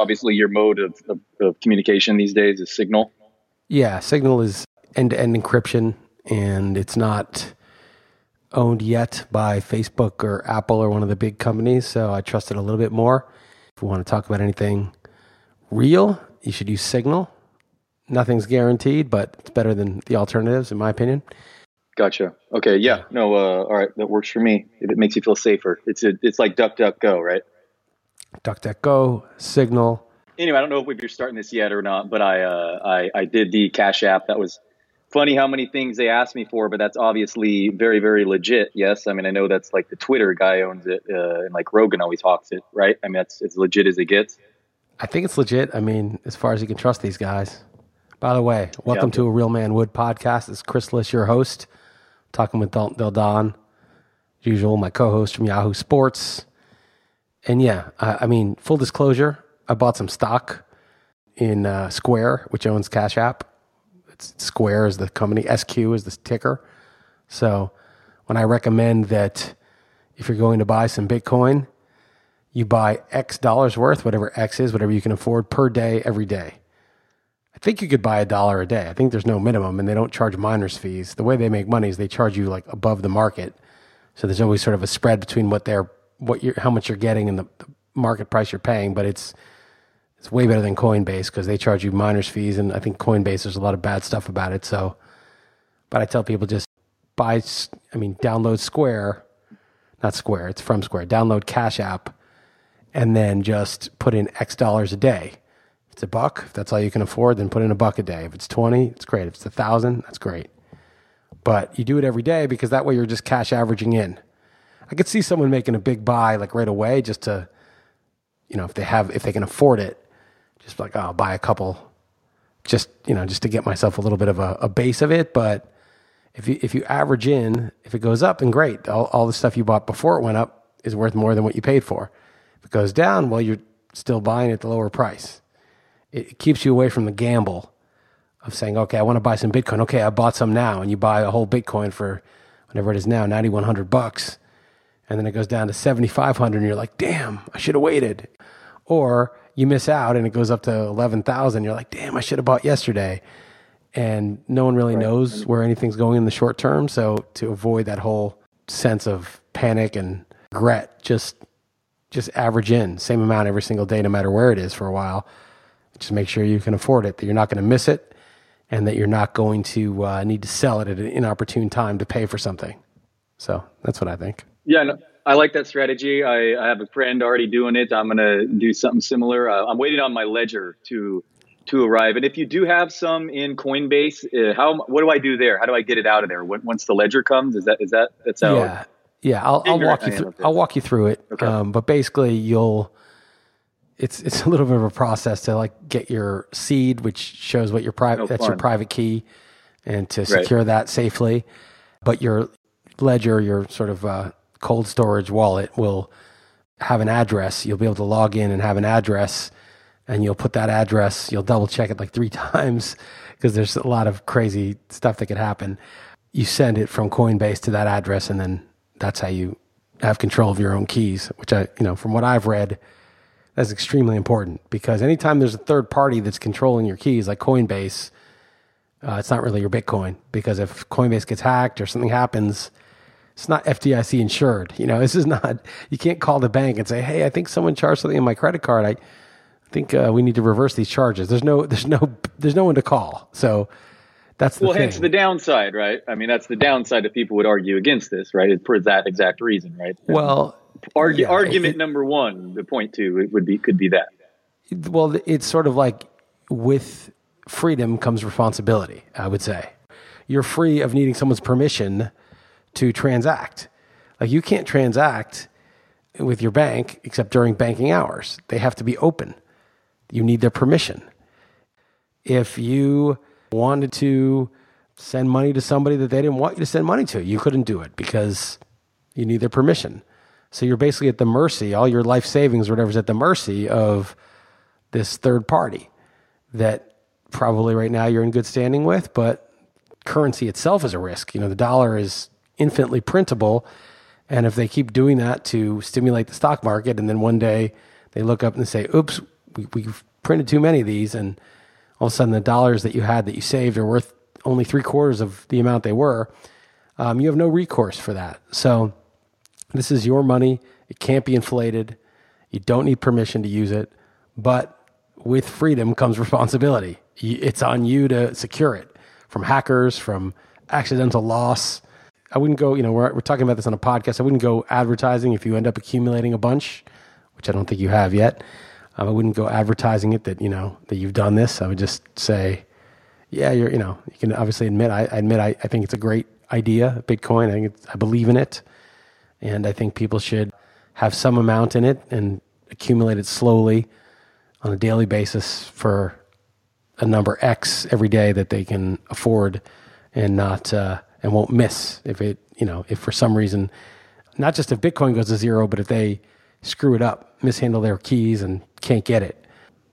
obviously, your mode of, of, of communication these days is Signal. Yeah, Signal is end to end encryption, and it's not owned yet by Facebook or Apple or one of the big companies. So I trust it a little bit more. If you want to talk about anything real, you should use Signal. Nothing's guaranteed, but it's better than the alternatives, in my opinion. Gotcha. Okay. Yeah. No. Uh, all right. That works for me. If it makes you feel safer, it's a, it's like DuckDuckGo, right? DuckDuckGo, Signal. Anyway, I don't know if you're starting this yet or not, but I, uh, I, I did the Cash App. That was funny how many things they asked me for, but that's obviously very, very legit. Yes, I mean I know that's like the Twitter guy owns it, uh, and like Rogan always hawks it, right? I mean that's as legit as it gets. I think it's legit. I mean, as far as you can trust these guys. By the way, welcome yeah. to a Real Man Wood podcast. It's Chris Liss, your host, talking with Dalton Del Don, usual, my co-host from Yahoo Sports. And yeah, I, I mean, full disclosure, I bought some stock in uh, Square, which owns Cash App. It's Square is the company, SQ is the ticker. So when I recommend that if you're going to buy some Bitcoin, you buy X dollars worth, whatever X is, whatever you can afford per day, every day. I think you could buy a dollar a day. I think there's no minimum and they don't charge miners fees. The way they make money is they charge you like above the market. So there's always sort of a spread between what they're what you're how much you're getting and the, the market price you're paying, but it's it's way better than Coinbase because they charge you miners fees, and I think Coinbase there's a lot of bad stuff about it. So, but I tell people just buy, I mean, download Square, not Square, it's from Square. Download Cash App, and then just put in X dollars a day. If it's a buck, if that's all you can afford, then put in a buck a day. If it's twenty, it's great. If it's a thousand, that's great. But you do it every day because that way you're just cash averaging in. I could see someone making a big buy like right away just to, you know, if they have, if they can afford it, just like, oh, I'll buy a couple, just, you know, just to get myself a little bit of a, a base of it. But if you, if you average in, if it goes up, then great. All, all the stuff you bought before it went up is worth more than what you paid for. If it goes down, well, you're still buying at the lower price. It, it keeps you away from the gamble of saying, okay, I want to buy some Bitcoin. Okay, I bought some now. And you buy a whole Bitcoin for whatever it is now, 9,100 bucks and then it goes down to 7,500 and you're like, damn, I should have waited. Or you miss out and it goes up to 11,000. You're like, damn, I should have bought yesterday. And no one really right. knows where anything's going in the short term. So to avoid that whole sense of panic and regret, just just average in same amount every single day, no matter where it is for a while. Just make sure you can afford it, that you're not going to miss it, and that you're not going to uh, need to sell it at an inopportune time to pay for something. So that's what I think. Yeah, no, I like that strategy. I, I, have a friend already doing it. I'm going to do something similar. Uh, I'm waiting on my ledger to to arrive. And if you do have some in Coinbase, uh, how what do I do there? How do I get it out of there once the ledger comes? Is that is that that's how? Yeah, yeah. I'll, I'll walk you through. I'll walk you through it. Okay. Um, but basically, you'll. It's it's a little bit of a process to like get your seed, which shows what your private no that's your private key, and to secure right. that safely. But your ledger, your sort of uh, cold storage wallet will have an address. You'll be able to log in and have an address, and you'll put that address, you'll double check it like three times because there's a lot of crazy stuff that could happen. You send it from Coinbase to that address, and then that's how you have control of your own keys, which I, you know, from what I've read, That's extremely important because anytime there's a third party that's controlling your keys, like Coinbase, uh, it's not really your Bitcoin because if Coinbase gets hacked or something happens, it's not FDIC insured. You know, this is not. You can't call the bank and say, "Hey, I think someone charged something on my credit card. I think uh, we need to reverse these charges." There's no, there's no, there's no one to call. So that's the well, thing. hence the downside, right? I mean, that's the downside that people would argue against this, right? For that exact reason, right? Well, Argu- yeah, argument it- number one, the point two, it would be could be that. well, it's sort of like with freedom comes responsibility, I would say. You're free of needing someone's permission to transact. Like you can't transact with your bank except during banking hours. They have to be open. You need their permission. If you wanted to send money to somebody that they didn't want you to send money to, you couldn't do it because you need their permission. So you're basically at the mercy, all your life savings or whatever's at the mercy of this third party that probably right now you're in good standing with, but currency itself is a risk. You know, the dollar is infinitely printable. And if they keep doing that to stimulate the stock market, and then one day they look up and say, oops, we, we've printed too many of these, and all of a sudden the dollars that you had that you saved are worth only three quarters of the amount they were, um, you have no recourse for that. So this is your money. It can't be inflated. You don't need permission to use it. But with freedom comes responsibility. It's on you to secure it from hackers, from accidental loss. I wouldn't go, you know, we're, we're talking about this on a podcast. I wouldn't go advertising if you end up accumulating a bunch, which I don't think you have yet. Um, I wouldn't go advertising it that, you know, that you've done this. I would just say, yeah, you're, you know, you can obviously admit, I, I admit, I, I think it's a great idea, Bitcoin. I think I believe in it. And I think people should have some amount in it and accumulate it slowly on a daily basis for a number X every day that they can afford and not, uh, and won't miss if it, you know, if for some reason, not just if Bitcoin goes to zero, but if they screw it up, mishandle their keys and can't get it.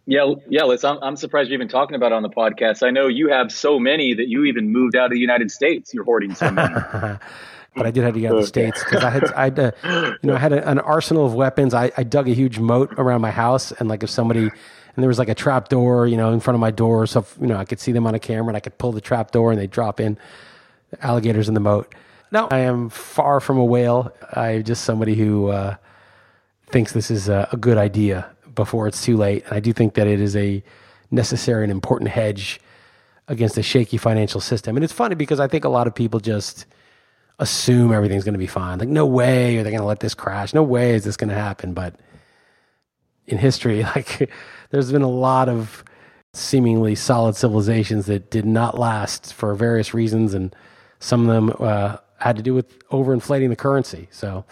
Yeah, yeah, Liss, I'm, I'm surprised you're even talking about it on the podcast. I know you have so many that you even moved out of the United States. You're hoarding so many. but I did have to get out of the states because I had, I had, to, you know, I had a, an arsenal of weapons. I, I dug a huge moat around my house, and like if somebody, and there was like a trap door, you know, in front of my door, so if, you know I could see them on a camera, and I could pull the trap door, and they drop in alligators in the moat. No, I am far from a whale. I'm just somebody who uh, thinks this is a, a good idea before it's too late, and I do think that it is a necessary and important hedge against a shaky financial system. And it's funny because I think a lot of people just assume everything's going to be fine. Like, no way are they going to let this crash. No way is this going to happen. But in history, like, there's been a lot of seemingly solid civilizations that did not last for various reasons, and some of them uh, had to do with overinflating the currency. So,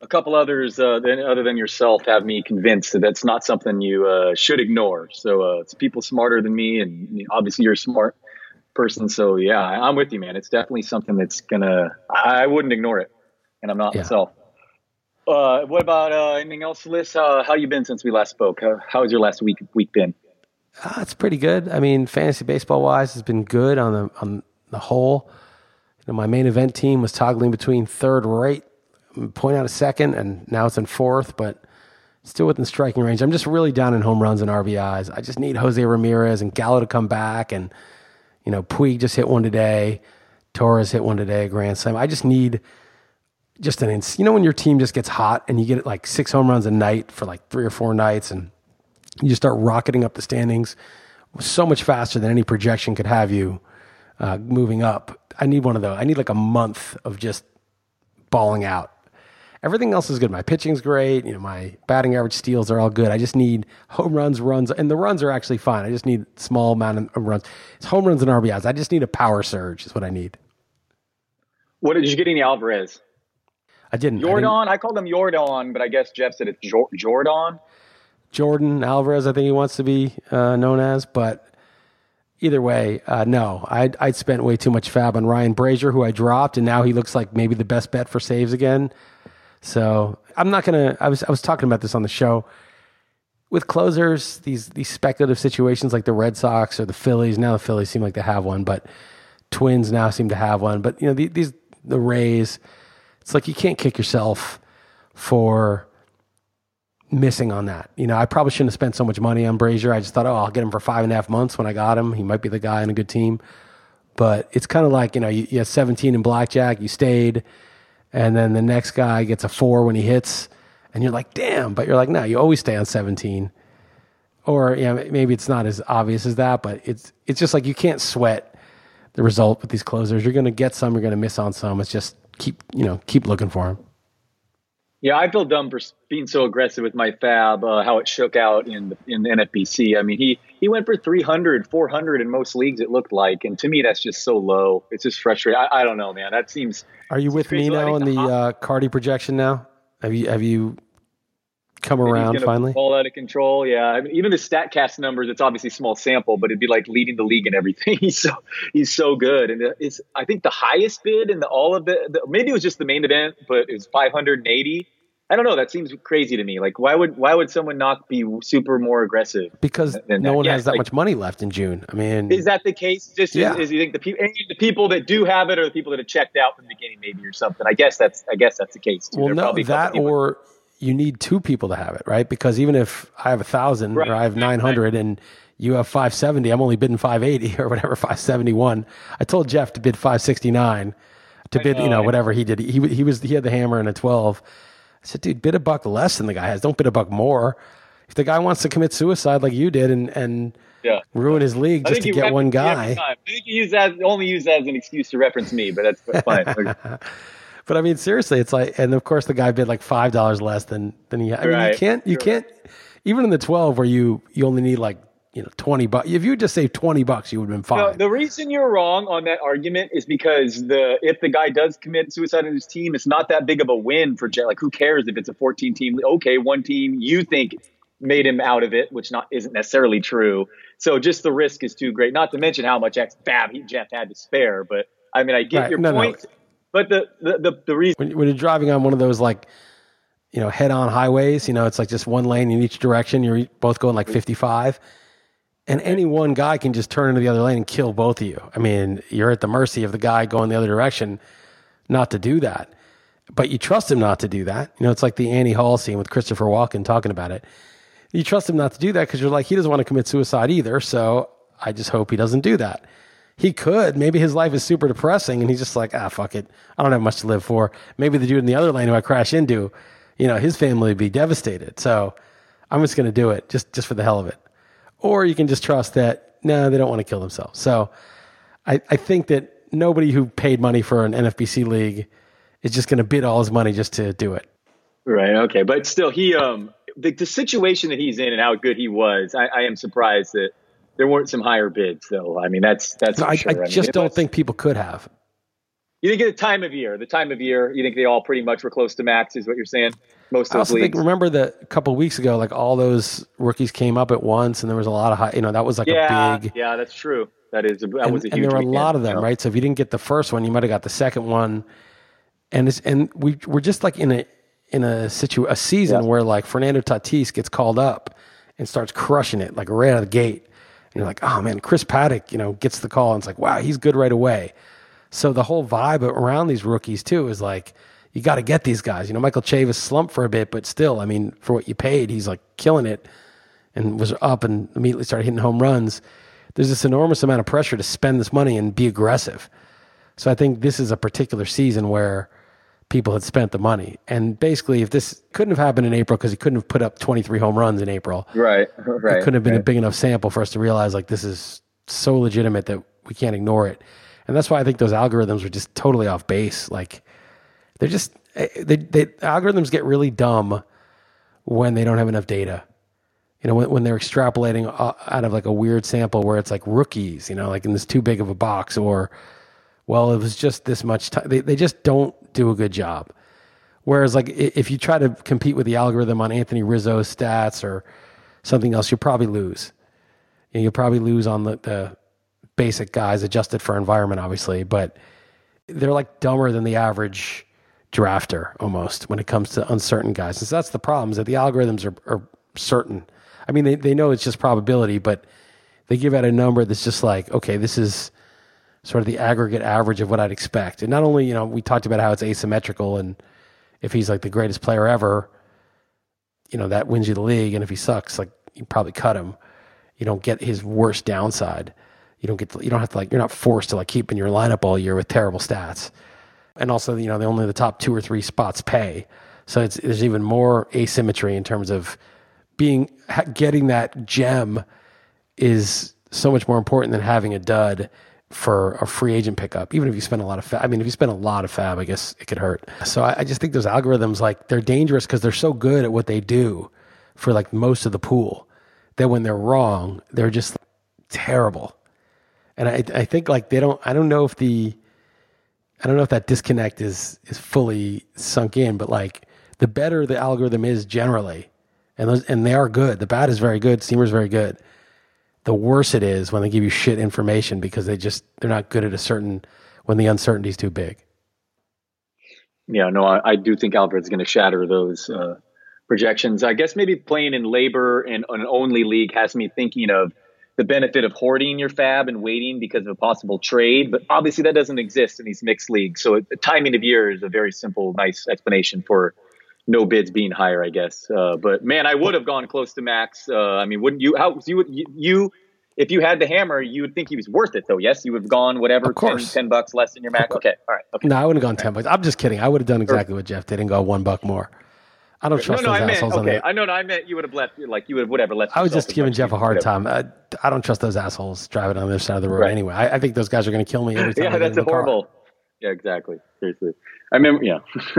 a couple others uh, than, other than yourself have me convinced that that's not something you uh, should ignore. So uh, it's people smarter than me, and obviously you're a smart person. So yeah, I'm with you, man. It's definitely something that's gonna. I wouldn't ignore it, and I'm not Yeah. myself. Uh, what about uh, anything else, Liss? Uh, how you been since we last spoke? How, how has your last week week been? uh, it's pretty good. I mean, fantasy baseball wise has been good on the on the whole. You know, my main event team was toggling between third, right, point out a second, and now it's in fourth, but still within striking range. I'm just really down in home runs and RBIs. I just need Jose Ramirez and Gallo to come back, and you know, Puig just hit one today. Torres hit one today, grand slam. I just need just an ins- you know when your team just gets hot and you get like six home runs a night for like three or four nights and you just start rocketing up the standings so much faster than any projection could have you uh, moving up. I need one of those. I need like a month of just balling out. Everything else is good. My pitching's great. You know, my batting average steals are all good. I just need home runs, runs, and the runs are actually fine. I just need small amount of runs. It's home runs and RBIs. I just need a power surge is what I need. What did you get any Alvarez? I didn't. I didn't- Jordan? I called him Jordan, but I guess Jeff said it's Jor- Jordan. Yordan Alvarez, I think he wants to be uh, known as. But either way, uh, no, I'd, I'd spent way too much FAAB on Ryan Brasier, who I dropped, and now he looks like maybe the best bet for saves again. So I'm not gonna. I was I was talking about this on the show with closers. These these speculative situations like the Red Sox or the Phillies. Now the Phillies seem like they have one, but Twins now seem to have one. But you know the, these the Rays. It's like you can't kick yourself for missing on that. You know, I probably shouldn't have spent so much money on Brasier. I just thought, oh, I'll get him for five and a half months when I got him. He might be the guy on a good team. But it's kind of like, you know, you, you have 17 in blackjack, you stayed, and then the next guy gets a four when he hits, and you're like, damn. But you're like, no, you always stay on 17. Or, you know, maybe it's not as obvious as that, but it's, it's just like you can't sweat the result with these closers. You're going to get some, you're going to miss on some. It's just keep, you know, keep looking for them. Yeah, I feel dumb for being so aggressive with my FAAB, uh, how it shook out in in the NFBC. I mean, he he went for 300, 400 in most leagues, it looked like. And to me, that's just so low. It's just frustrating. I, I don't know, man. That seems. Are you with me now on the, uh, Cardi projection now? Have you have you come around finally? All out of control. Yeah. I mean, even the Statcast numbers. It's obviously small sample, but it'd be like leading the league and everything. he's so he's so good, and it's I think the highest bid in the all of it. Maybe it was just the main event, but it was 580. I don't know. That seems crazy to me. Like, why would why would someone not be super more aggressive? Because no that? one yeah, has that like, much money left in June. I mean, is that the case? Just yeah. is, is you think the people the people that do have it are the people that have checked out from the beginning, maybe or something? I guess that's I guess that's the case. Too. Well, no, that or you need two people to have it, right? Because even if I have a thousand right. or I have nine hundred right. and you have 570, I'm only bidding 580 or whatever, 571. I told Jeff to bid 569 to bid, know, you know, whatever he did. He, he was, he had the hammer and a 12. I said, dude, bid a buck less than the guy has. Don't bid a buck more. If the guy wants to commit suicide like you did and, and yeah. ruin his league just to get one guy. I think you use that, only use that as an excuse to reference me, but that's fine. but I mean, seriously, it's like, and of course the guy bid like $5 less than, than he, I mean, right. you can't, you can't, even in the 12 where you, you only need like you know, 20 bucks. If you just saved 20 bucks, you would have been fine. No, the reason you're wrong on that argument is because the if the guy does commit suicide in his team, it's not that big of a win for Jet. Like, who cares if it's a 14 team? Okay, one team you think made him out of it, which not isn't necessarily true. So just the risk is too great. Not to mention how much X FAAB he Jeff had to spare. But I mean, I get right. your no, point. No. But the, the the the reason when, when you're driving on one of those like you know head on highways, you know, it's like just one lane in each direction. You're both going like 55 and any one guy can just turn into the other lane and kill both of you. I mean, you're at the mercy of the guy going the other direction not to do that. But you trust him not to do that. You know, it's like the Annie Hall scene with Christopher Walken talking about it. You trust him not to do that because you're like, he doesn't want to commit suicide either. So I just hope he doesn't do that. He could. Maybe his life is super depressing and he's just like, ah, fuck it. I don't have much to live for. Maybe the dude in the other lane who I crash into, you know, his family would be devastated. So I'm just going to do it just, just for the hell of it or you can just trust that no, they don't want to kill themselves. So I, I think that nobody who paid money for an NFBC league is just going to bid all his money just to do it. Right. Okay. But still, he um the, the situation that he's in and how good he was, I, I am surprised that there weren't some higher bids though. I mean, that's that's. No, I, sure. I, I, just don't think people could have. You think at the time of year, the time of year, you think they all pretty much were close to max, is what you're saying? Most of I also leagues. think remember that a couple weeks ago, like all those rookies came up at once, and there was a lot of high. You know, that was like yeah, a big. Yeah, that's true. That is a, that and, was a huge. And there were a weekend, lot of them, right? So if you didn't get the first one, you might have got the second one, and it's, and we we're just like in a in a situ a season yeah. where like Fernando Tatis gets called up and starts crushing it like right out of the gate, and you're like, oh man, Chris Paddack, you know, gets the call, and it's like, wow, he's good right away. So the whole vibe around these rookies too is like you got to get these guys. You know, Michael Chavis slumped for a bit, but still, I mean, for what you paid, he's like killing it and was up and immediately started hitting home runs. There's this enormous amount of pressure to spend this money and be aggressive. So I think this is a particular season where people had spent the money. And basically, if this couldn't have happened in April because he couldn't have put up 23 home runs in April, right, right, it couldn't have been right. a big enough sample for us to realize like this is so legitimate that we can't ignore it and that's why I think those algorithms are just totally off base. Like they're just eh, they, they algorithms get really dumb when they don't have enough data. You know, when, when they're extrapolating uh, out of like a weird sample where it's like rookies, you know, like in this too big of a box, or well, it was just this much time. They they just don't do a good job. Whereas, like if you try to compete with the algorithm on Anthony Rizzo's stats or something else, you'll probably lose. And you'll probably lose on the, the basic guys adjusted for environment, obviously, but they're like dumber than the average drafter almost when it comes to uncertain guys. And so that's the problem is that the algorithms are, are certain. I mean, they, they know it's just probability, but they give out a number that's just like, okay, this is sort of the aggregate average of what I'd expect. And not only, you know, we talked about how it's asymmetrical and if he's like the greatest player ever, you know, that wins you the league. And if he sucks, like you probably cut him. You don't get his worst downside. You don't get to, you don't have to like you're not forced to like keep in your lineup all year with terrible stats. And also, you know, the only the top two or three spots pay. So it's there's even more asymmetry in terms of being getting that gem is so much more important than having a dud for a free agent pickup. Even if you spend a lot of FAAB, I mean, if you spend a lot of FAAB, I guess it could hurt. So I, I just think those algorithms, like, they're dangerous because they're so good at what they do for like most of the pool that when they're wrong, they're just terrible. And I, I think like they don't, I don't know if the, I don't know if that disconnect is is fully sunk in, but like the better the algorithm is generally, and those and they are good. The BAT is very good. Steamer's very good. The worse it is when they give you shit information because they just they're not good at a certain when the uncertainty is too big. Yeah, no, I, I do think Alfred's going to shatter those uh, projections. I guess maybe playing in LABR and an only league has me thinking of the benefit of hoarding your FAAB and waiting because of a possible trade. But obviously, that doesn't exist in these mixed leagues. So the timing of year is a very simple, nice explanation for no bids being higher, I guess. Uh, but man, I would have gone close to max. Uh, I mean, wouldn't you? How you would you? If you had the hammer, you would think he was worth it, though. Yes, you would have gone whatever, of course. 10, 10 bucks less than your max. Okay, all right. Okay. No, I wouldn't have gone ten bucks. I'm just kidding. I would have done exactly what Jeff did and go one buck more. I don't trust no, no, those I meant, assholes. okay, I know. No, I meant you would have left, like you would have whatever left. I was just giving Jeff a hard time. I, I don't trust those assholes driving on the other side of the road Right. anyway. I, I think those guys are going to kill me every time. Yeah, that's the car. horrible. Yeah, exactly. Seriously, I remember. Yeah,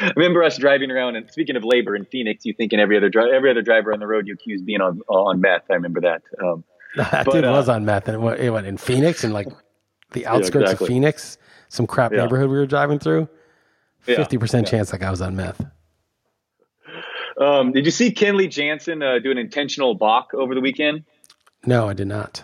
I remember us driving around. And speaking of LABR in Phoenix, you think in every other dri- every other driver on the road you accuse being on on meth. I remember that. Um, that But, dude uh, was on meth, and it went, it went in Phoenix and like the outskirts exactly. of Phoenix, some crap Yeah. neighborhood we were driving through. Yeah, Fifty percent yeah. chance that guy was on meth. Um, did you see Kenley Jansen uh, do an intentional balk over the weekend? No, I did not.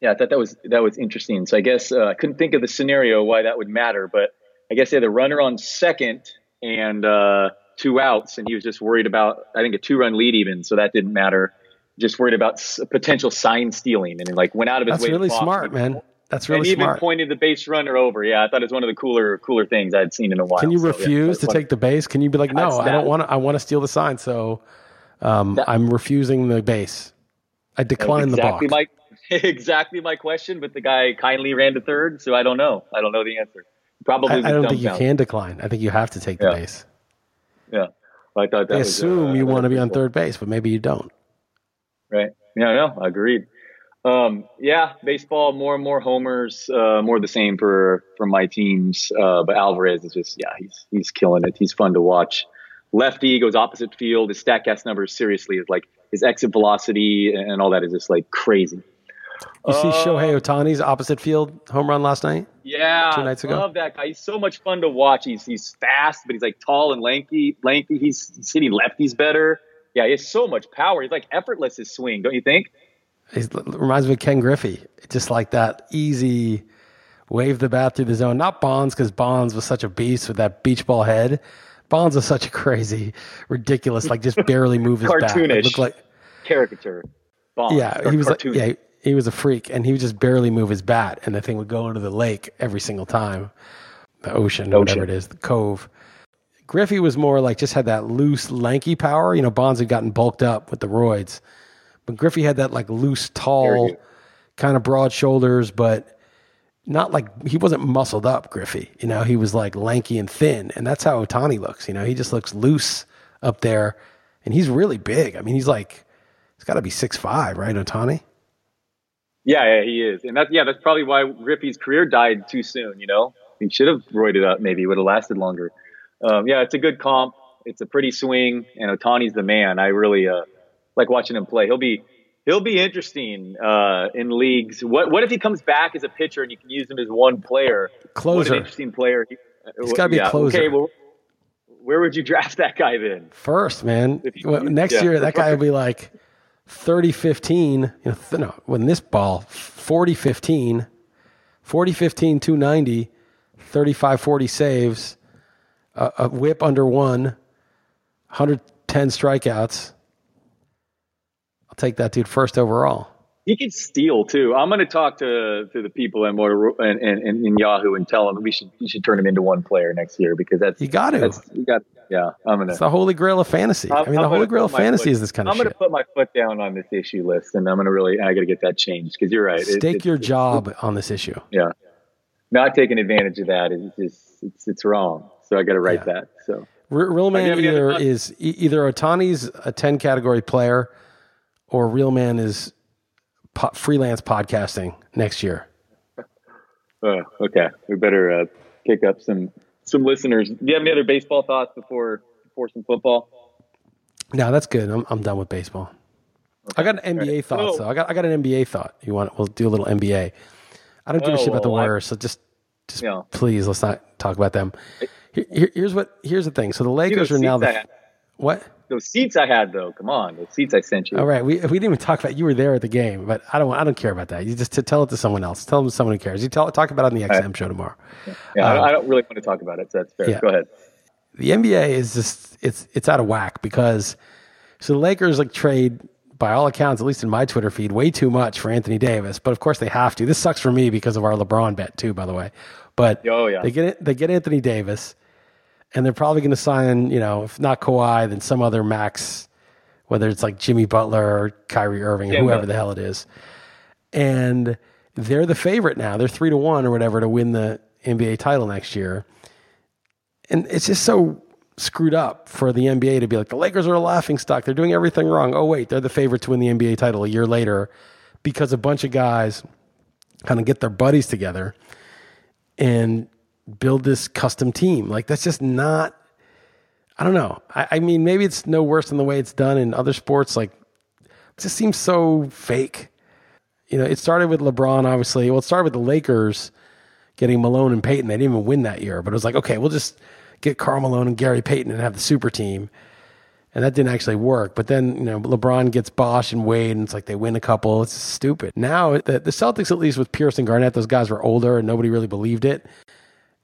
Yeah, I thought that was that was interesting. So I guess uh, I couldn't think of the scenario why that would matter, but I guess they had a runner on second and uh, two outs, and he was just worried about I think a two run lead even, so that didn't matter. Just worried about s- potential sign stealing, and he like went out of his That's way. to really smart, man. That's really smart. and even smart. pointed the base runner over. Yeah, I thought it was one of the cooler cooler things I'd seen in a while. Can you So, refuse that's to take the base? Can you be like, no, I don't want to. I want to steal the sign, so um, I'm refusing the base. I decline exactly the balk. my exactly my question, but the guy kindly ran to third, so I don't know. I don't know the answer. Probably. I, I don't think you can decline. I think you have to take the Yeah. base. Yeah, I thought that They was, assume uh, you want to be on third base, but maybe you don't. Right. Yeah, no, agreed. Um, yeah, baseball, more and more homers, uh, more the same for, for my teams. Uh, but Alvarez is just, yeah, he's, he's killing it. He's fun to watch. Lefty goes opposite field. His Statcast numbers seriously is like his exit velocity and all that is just like crazy. You see Uh, Shohei Ohtani's opposite field home run last night? Yeah, Two nights ago? I love that guy. He's so much fun to watch. He's he's fast, but he's like tall and lanky. Lanky. He's, he's hitting lefties better. Yeah, he has so much power. He's like effortless his swing, don't you think? It reminds me of Ken Griffey. Just like that easy wave the bat through the zone. Not Bonds because Bonds was such a beast with that beach ball head. Bonds was such a crazy, ridiculous, like just barely move his bat. Cartoonish. looked like Caricature. Bonds. yeah, he was like, yeah, he was a freak, and he would just barely move his bat, and the thing would go into the lake every single time, the ocean, Ocean. whatever it is, the cove. Griffey was more like just had that loose, lanky power. You know, Bonds had gotten bulked up with the roids, but Griffey had that like loose, tall, kind of broad shoulders, but not like he wasn't muscled up. Griffey, you know, he was like lanky and thin, and that's how Ohtani looks. You know, he just looks loose up there, and he's really big. I mean, he's like he's got to be six five, right, Ohtani? Yeah, yeah, he is, and that's yeah, that's probably why Griffey's career died too soon. You know, he should have roided up. Maybe would have lasted longer. Um, yeah, it's a good comp. It's a pretty swing, and Ohtani's the man. I really uh, like watching him play. He'll be he'll be interesting uh, in leagues. What what if he comes back as a pitcher and you can use him as one player? What Closer. an interesting player. He, He's gotta be a yeah, closer. Okay, well, where would you draft that guy then? First, man. You- Well, next yeah, year, that guy will be like 30 15. You know, th- no, when this ball, 40 15, 40 15, 290, 35 40 saves, a, a whip under one, 110 strikeouts. Take that dude first overall. He can steal too. I'm going to talk to to the people in Motor and, and, and in Yahoo and tell them we should we should turn him into one player next year because that's You got to. you got yeah. I'm gonna. It's the holy grail of fantasy. I I'm- mean, I'm the holy grail of fantasy foot- is this kind of I'm going to put my foot down on this issue Liss, and I'm going to really I got to get that changed because you're right. Stake it- your it's- job on this issue. Yeah, not taking advantage of that is just it's it's wrong. So I got to write Yeah. that. So Real man either is either Ohtani's a ten category player, or real man is po- freelance podcasting next year. uh, okay, we better uh, pick up some some listeners. Do you have any other baseball thoughts before before some football? No, that's good. I'm I'm done with baseball. I got an NBA thought. So- So I got I got an NBA thought. You want? We'll do a little NBA. I don't give a Oh, shit about the well, Warriors. So just just Yeah. please let's not talk about them. Here- here- here's what here's the thing. So the Lakers are now the. What? Those seats I had though, come on, those seats I sent you. All right, we we didn't even talk about you were there at the game, but I don't I don't care about that. You just to tell it to someone else. Tell them someone who cares. You tell talk about it on the XM show tomorrow. Yeah, I, don't, I don't really want to talk about it, so that's fair. Um, yeah. Go ahead. the NBA is just it's it's out of whack because so the Lakers like trade by all accounts, at least in my Twitter feed, way too much for Anthony Davis. But of course they have to. This sucks for me because of our LeBron bet too, by the way. But Oh, yeah. they get it they get Anthony Davis, and they're probably going to sign you know if not Kawhi then some other max, whether it's like Jimmy Butler or Kyrie Irving, Yeah, whoever no. the hell it is, and they're the favorite now. They're three to one or whatever to win the NBA title next year and it's just so screwed up for the NBA to be like the Lakers are a laughing stock. They're doing everything wrong. Oh wait, they're the favorite to win the NBA title a year later because a bunch of guys kind of get their buddies together and build this custom team. Like that's just not. I don't know. I, I mean, maybe it's no worse than the way it's done in other sports. Like, it just seems so fake. You know, it started with LeBron, obviously. Well, it started with the Lakers getting Malone and Payton. They didn't even win that year, but it was like, okay, we'll just get Karl Malone and Gary Payton and have the super team. And that didn't actually work. But then, you know, LeBron gets Bosh and Wade, and it's like they win a couple. It's stupid. Now, the, the Celtics, at least with Pierce and Garnett, those guys were older and nobody really believed it.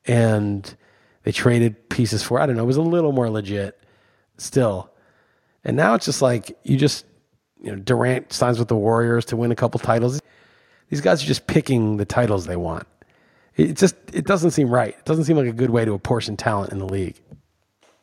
And they traded pieces for, I don't know, it was a little more legit still. And now it's just like you just, you know, Durant signs with the Warriors to win a couple titles. These guys are just picking the titles they want. It just it doesn't seem right. It doesn't seem like a good way to apportion talent in the league.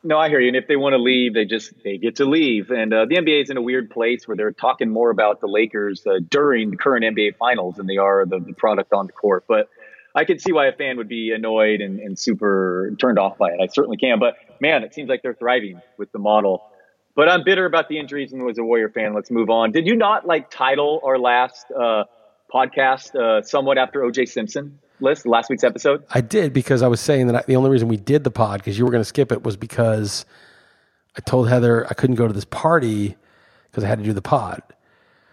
No, I hear you. And if they want to leave, they just they get to leave. And uh, the NBA is in a weird place where they're talking more about the Lakers uh, during the current NBA Finals than they are the, the product on the court. But I can see why a fan would be annoyed and, and super turned off by it. I certainly can. But man, it seems like they're thriving with the model. But I'm bitter about the injuries and was a Warrior fan. Let's move on. Did you not like title our last uh, podcast uh, somewhat after OJ Simpson Liss, last week's episode? I did because I was saying that I, the only reason we did the pod because you were going to skip it was because I told Heather I couldn't go to this party because I had to do the pod.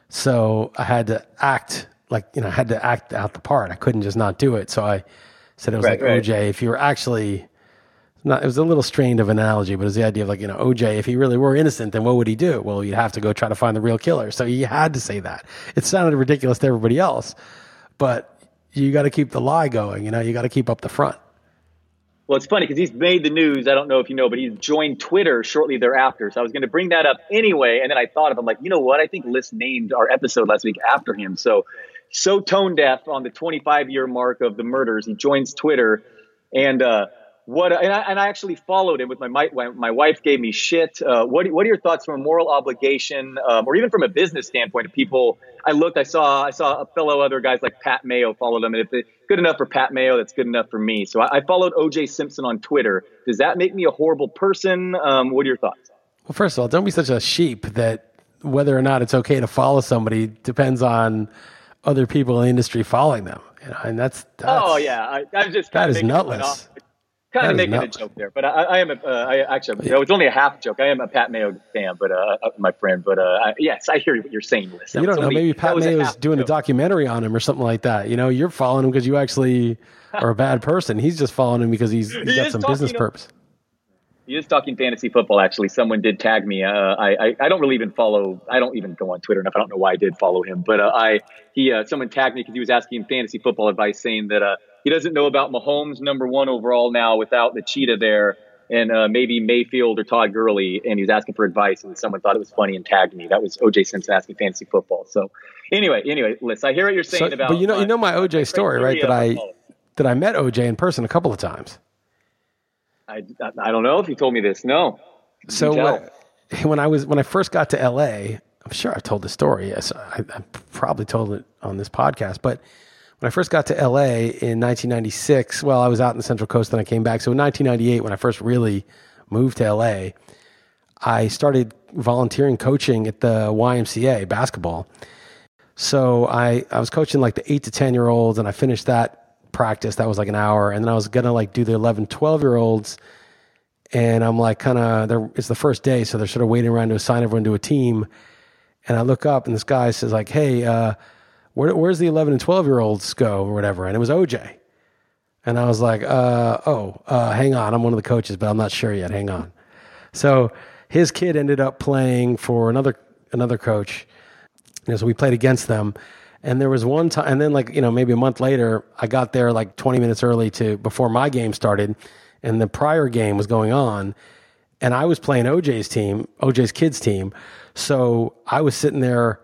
So I had to act like you know I had to act out the part. I couldn't just not do it. So I said it was Right, like right. OJ. If you were actually not, it was a little strained of analogy, but it was the idea of like you know OJ. If he really were innocent, then what would he do? Well, you'd have to go try to find the real killer. So you had to say that. It sounded ridiculous to everybody else, but you got to keep the lie going. You know, you got to keep up the front. Well, it's funny because he's made the news. I don't know if you know, but he joined Twitter shortly thereafter. So I was going to bring that up anyway. And then I thought of, I'm like, you know what? I think Liss named our episode last week after him. So, so tone deaf on the 25 year mark of the murders. He joins Twitter. And, uh, what, and I, and I actually followed him with my, my, my wife gave me shit. Uh, what, what are your thoughts from a moral obligation, um, or even from a business standpoint of people? I looked, I saw, I saw a fellow other guys like Pat Mayo followed him. And if it's good enough for Pat Mayo, that's good enough for me. So I, I followed OJ Simpson on Twitter. Does that make me a horrible person? Um, what are your thoughts? Well, first of all, don't be such a sheep that whether or not it's okay to follow somebody depends on other people in the industry following them. You know, and that's, that's oh yeah, I, I was just that kind is of making nutless. Kind That of is making a joke there, but I, I am a, uh, I actually, it was only a half joke. I am a Pat Mayo fan, but uh, uh, my friend, but uh, I, yes, I hear what you're saying. Liss. You don't know. only- Maybe Pat Mayo's half doing a documentary on him or something like that. You know, you're following him because you actually are a bad person. He's just following him because he's, he's He got some talking business to- purpose. He is talking fantasy football. Actually, someone did tag me. Uh, I, I I don't really even follow. I don't even go on Twitter enough. I don't know why I did follow him, but uh, I he uh, someone tagged me because he was asking fantasy football advice, saying that uh, he doesn't know about Mahomes number one overall now without the cheetah there. and uh, maybe Mayfield or Todd Gurley, and he was asking for advice, and someone thought it was funny and tagged me. That was OJ Simpson asking fantasy football. So anyway, anyway, listen, I hear what you're saying So- about. but you know, you know my OJ story, right? That I that I met OJ in person a couple of times. I, I don't know if you told me this. No. So uh, when I was when I first got to LA, I'm sure I've told the story. Yes, I, I probably told it on this podcast. But when I first got to LA in 1996, well, I was out in the Central Coast, then I came back. So in 1998, when I first really moved to LA, I started volunteering coaching at the YMCA basketball. So I, I was coaching like the eight to 10 year olds and I finished that practice. That was like an hour. And then I was going to like do the 11, 12 year olds. And I'm like, kind of, it's the first day. So they're sort of waiting around to assign everyone to a team. And I look up and this guy says like, Hey, uh, where, where's the 11 and 12 year olds go or whatever? And it was OJ. And I was like, uh, oh, uh, hang on. I'm one of the coaches, but I'm not sure yet. Hang on. So his kid ended up playing for another another coach. You know, so we played against them. And there was one time, and then like you know maybe a month later, I got there like 20 minutes early to before my game started, and the prior game was going on, and I was playing OJ's team, OJ's kids team. So I was sitting there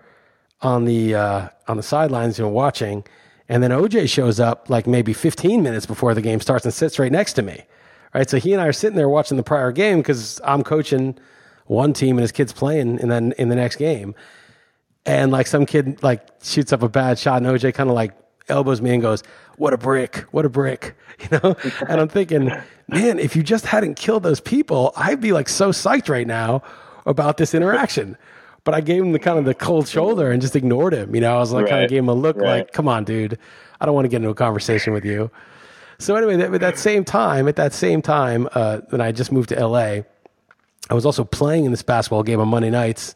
on the uh, on the sidelines, you know, watching, and then OJ shows up like maybe 15 minutes before the game starts and sits right next to me. Right, so he and I are sitting there watching the prior game because I'm coaching one team and his kid's playing, and then in the next game, and like some kid like shoots up a bad shot, and OJ kind of like elbows me and goes, "What a brick! What a brick!" You know, and I'm thinking, man, if you just hadn't killed those people, I'd be like so psyched right now about this interaction. But I gave him the kind of the cold shoulder and just ignored him. You know, I was like, kind of gave him a look Right. like, "Come on, dude, I don't want to get into a conversation with you." So anyway, that, at that same time, at that same time, uh, when I just moved to LA, I was also playing in this basketball game on Monday nights,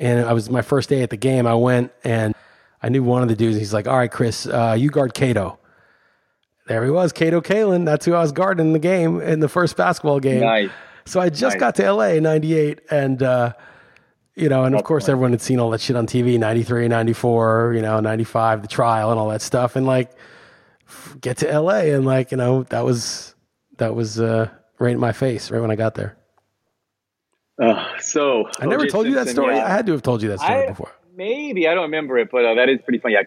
and I was my first day at the game. I went and I knew one of the dudes. He's like, "All right, Chris, uh, you guard Kato." There he was, Kato Kaelin. That's who I was guarding in the game in the first basketball game. Nice. So I just Nice. got to LA in 98 and uh, you know, and of course everyone had seen all that shit on TV, 93, 94, you know, 95, the trial and all that stuff and like get to LA and like, you know, that was that was uh, right in my face right when I got there. Uh, so I never told you that story. yeah. I had to have told you that story I- before. Maybe I don't remember it, but uh, that is pretty funny. Yeah.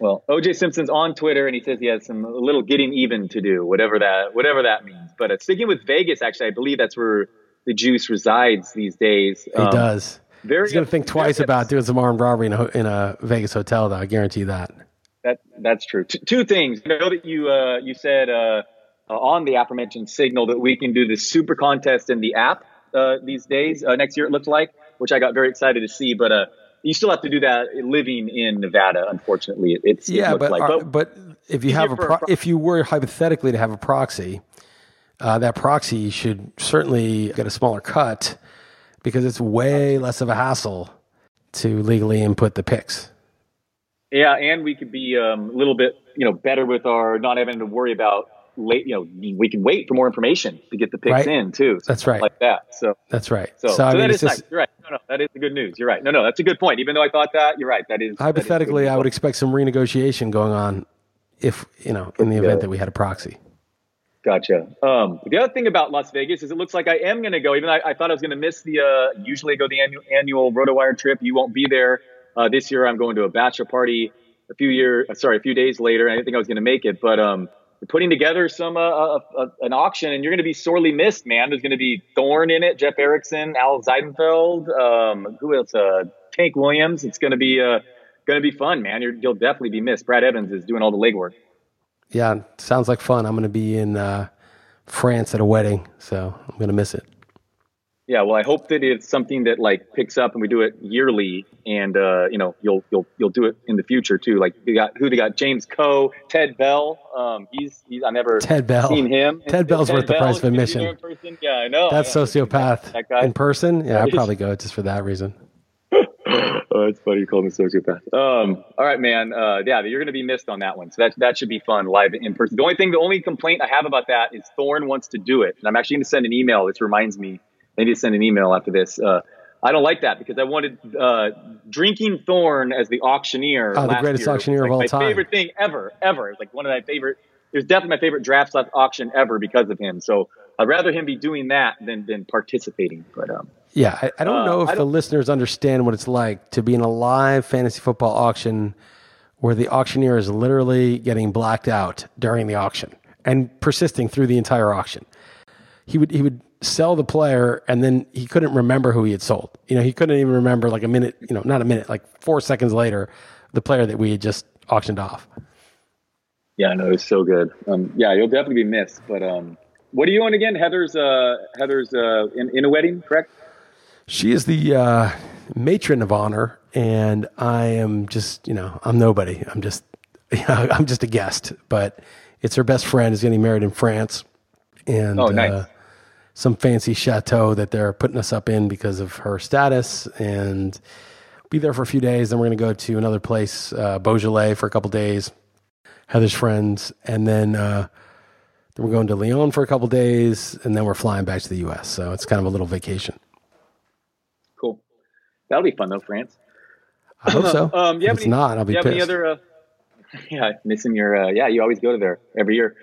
Well, OJ Simpson's on Twitter, and he says he has some a little getting even to do, whatever that whatever that means. But uh, sticking with Vegas, actually, I believe that's where the juice resides these days. He Um, does. Very He's going to think twice about doing some armed robbery in a, in a Vegas hotel, though. I guarantee that. That that's true. T- two things. I know that you uh, you said uh, uh, on the aforementioned signal that we can do the super contest in the app these days. Uh, next year, it looks like, which I got very excited to see. But uh, you still have to do that living in Nevada. Unfortunately, it, it's it Yeah, looks but, like. are- but if you have a for a pro- pro- if you were hypothetically to have a proxy, uh, that proxy should certainly get a smaller cut because it's way less of a hassle to legally input the picks. Yeah, and we could be um, a little bit, you know, better with our not having to worry about late. You know, we can wait for more information to get the picks Right. in too. That's right. Like that. So, That's right. so, So, so, I mean, that is just nice. You're right. No, no, that is the good news. You're right. No, no, that's a good point. Even though I thought that, you're right. That is that is hypothetically, I would expect some renegotiation going on if you know in the Yeah. event that we had a proxy. Gotcha. Um, the other thing about Las Vegas is it looks like I am going to go. Even though I, I thought I was going to miss the. Uh, usually I go the annual annual RotoWire trip. You won't be there uh, this year. I'm going to a bachelor party a few year. uh, Sorry, a few days later. I didn't think I was going to make it, but um, putting together some uh, uh, uh, an auction, and you're going to be sorely missed, man. There's going to be Thorn in it, Jeff Erickson, Al Zeidenfeld, um, who else? Uh, Tank Williams. It's going to be uh, going to be fun, man. You're, you'll definitely be missed. Brad Evans is doing all the legwork. Yeah, sounds like fun. I'm going to be in uh, France at a wedding, so I'm going to miss it. Yeah, well, I hope that it's something that like picks up and we do it yearly, and uh, you know, you'll you'll you'll do it in the future too. Like we got who they got James Coe, Ted Bell. Um, he's, he's I never Ted Bell. seen him. Ted Bell's worth the Bell price of admission. Yeah, I know. That's I know. sociopath That guy. in person. Yeah, I'd probably go just for that reason. oh, it's funny you call me sociopath. Um, all right, man. Uh, yeah, you're going to be missed on that one. So that that should be fun live in person. The only thing, the only complaint I have about that is Thorn wants to do it, and I'm actually going to send an email. This reminds me. I need to send an email after this. Uh, I don't like that because I wanted uh, drinking Thorn as the auctioneer. Oh, the greatest year auctioneer was, of all like, time. My favorite thing ever, ever. It's like one of my favorite. It was definitely my favorite draft slash auction ever because of him. So I'd rather him be doing that than than participating. But um, yeah, I, I don't Uh, know if the don't- listeners understand what it's like to be in a live fantasy football auction where the auctioneer is literally getting blacked out during the auction and persisting through the entire auction. He would he would sell the player and then he couldn't remember who he had sold. You know, he couldn't even remember like a minute, you know, not a minute, like 4 seconds later the player that we had just auctioned off. yeah, no, was so good. Um, yeah, you'll definitely be missed. But um, what are you on again? Heather's uh, Heather's uh, in, in a wedding, correct? She is the uh, matron of honor, and I am just, you know, I'm nobody. I'm just, you know, I'm just a guest. But it's her best friend is getting married in France, and Oh, nice. uh, some fancy chateau that they're putting us up in because of her status, and be there for a few days. Then we're going to go to another place, uh, Beaujolais, for a couple days. Heather's friends, and then. Uh, then we're going to Lyon for a couple days, and then we're flying back to the U.S. So it's kind of a little vacation. Cool. That'll be fun though, France. I hope so. Um, if it's any, not, I'll be you have pissed. any other? Uh, yeah, missing your. Uh, yeah, you always go to there every year.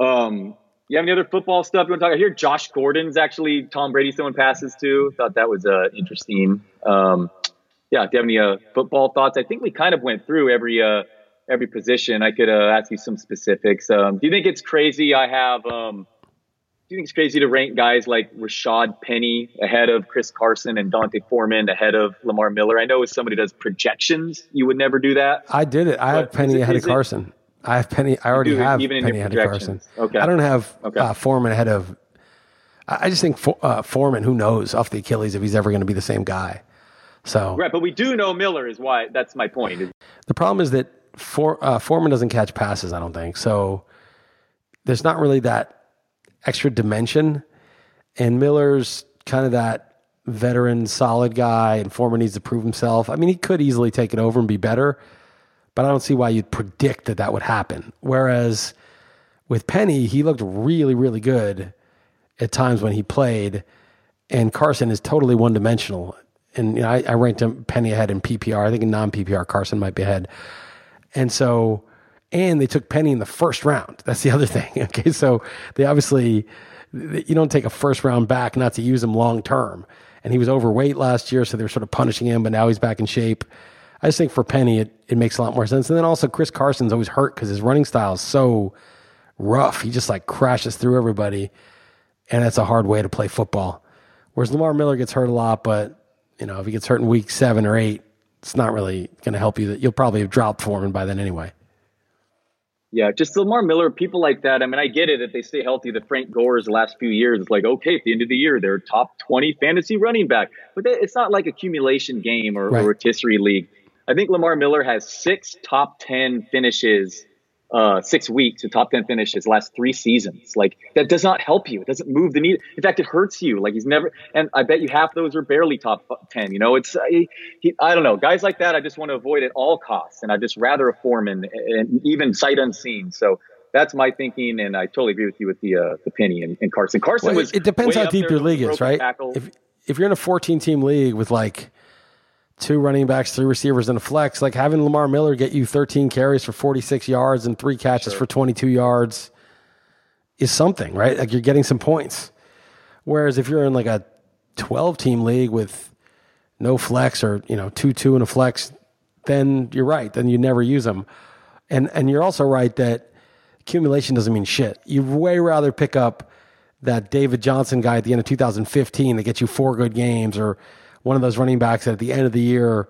Um, you have any other football stuff you want to talk? I hear Josh Gordon's actually Tom Brady. Someone passes to. Thought that was uh, interesting. Um, yeah, do you have any uh, football thoughts? I think we kind of went through every uh, every position. I could uh, ask you some specifics. Um, do you think it's crazy? I have. Um, do you think it's crazy to rank guys like Rashaad Penny ahead of Chris Carson and D'Onta Foreman ahead of Lamar Miller? I know as somebody does projections, you would never do that. I did it. I have Penny it- ahead of it- Carson. I have Penny. I already do, have even Penny ahead of Carson. Okay. I don't have Okay. uh, Foreman ahead of. I I just think For, uh, Foreman. Who knows off the Achilles if he's ever going to be the same guy. So Right, but we do know Miller is why. That's my point. the problem is that For, uh, Foreman doesn't catch passes. I don't think so. There's not really that extra dimension, and Miller's kind of that veteran, solid guy, and Foreman needs to prove himself. I mean, he could easily take it over and be better, but I don't see why you'd predict that that would happen. Whereas with Penny, he looked really, really good at times when he played, and Carson is totally one dimensional. And you know, I, I ranked him Penny ahead in PPR. I think in non PPR, Carson might be ahead. And so, and they took Penny in the first round. That's the other thing. Okay, so they obviously you don't take a first round back not to use him long term. And he was overweight last year, so they were sort of punishing him, but now he's back in shape. I just think for Penny, it, it makes a lot more sense. And then also, Chris Carson's always hurt because his running style is so rough. He just like crashes through everybody, and that's a hard way to play football. Whereas Lamar Miller gets hurt a lot, but you know if he gets hurt in week seven or eight, it's not really going to help you. That you'll probably have dropped Foreman by then anyway. Yeah, just Lamar Miller, people like that. I mean, I get it if they stay healthy. The Frank Gores the last few years, it's like okay, at the end of the year, they're top twenty fantasy running back, but it's not like accumulation game or, Right. or rotisserie league. I think Lamar Miller has six top ten finishes, uh, six weeks of top ten finishes last three seasons. Like that does not help you. It doesn't move the needle. In fact, it hurts you. Like he's never. And I bet you half those are barely top ten. You know, it's I, he, I don't know guys like that. I just want to avoid at all costs, and I just rather a Foreman and even sight unseen. So. That's my thinking, and I totally agree with you with the uh, the Penny and, and Carson. Carson Well, was. it, depends how deep your league is, right? tackle. If if you're in a 14 team league with like two running backs, three receivers, and a flex, like having Lamar Miller get you 13 carries for 46 yards and three catches for 22 yards is something, right? Like you're getting some points. Whereas if you're in like a 12 team league with no flex or you know two two and a flex, then you're right. Then you never use them, and and you're also right that accumulation doesn't mean shit. You'd way rather pick up that David Johnson guy at the end of 2015 that gets you four good games, or one of those running backs that at the end of the year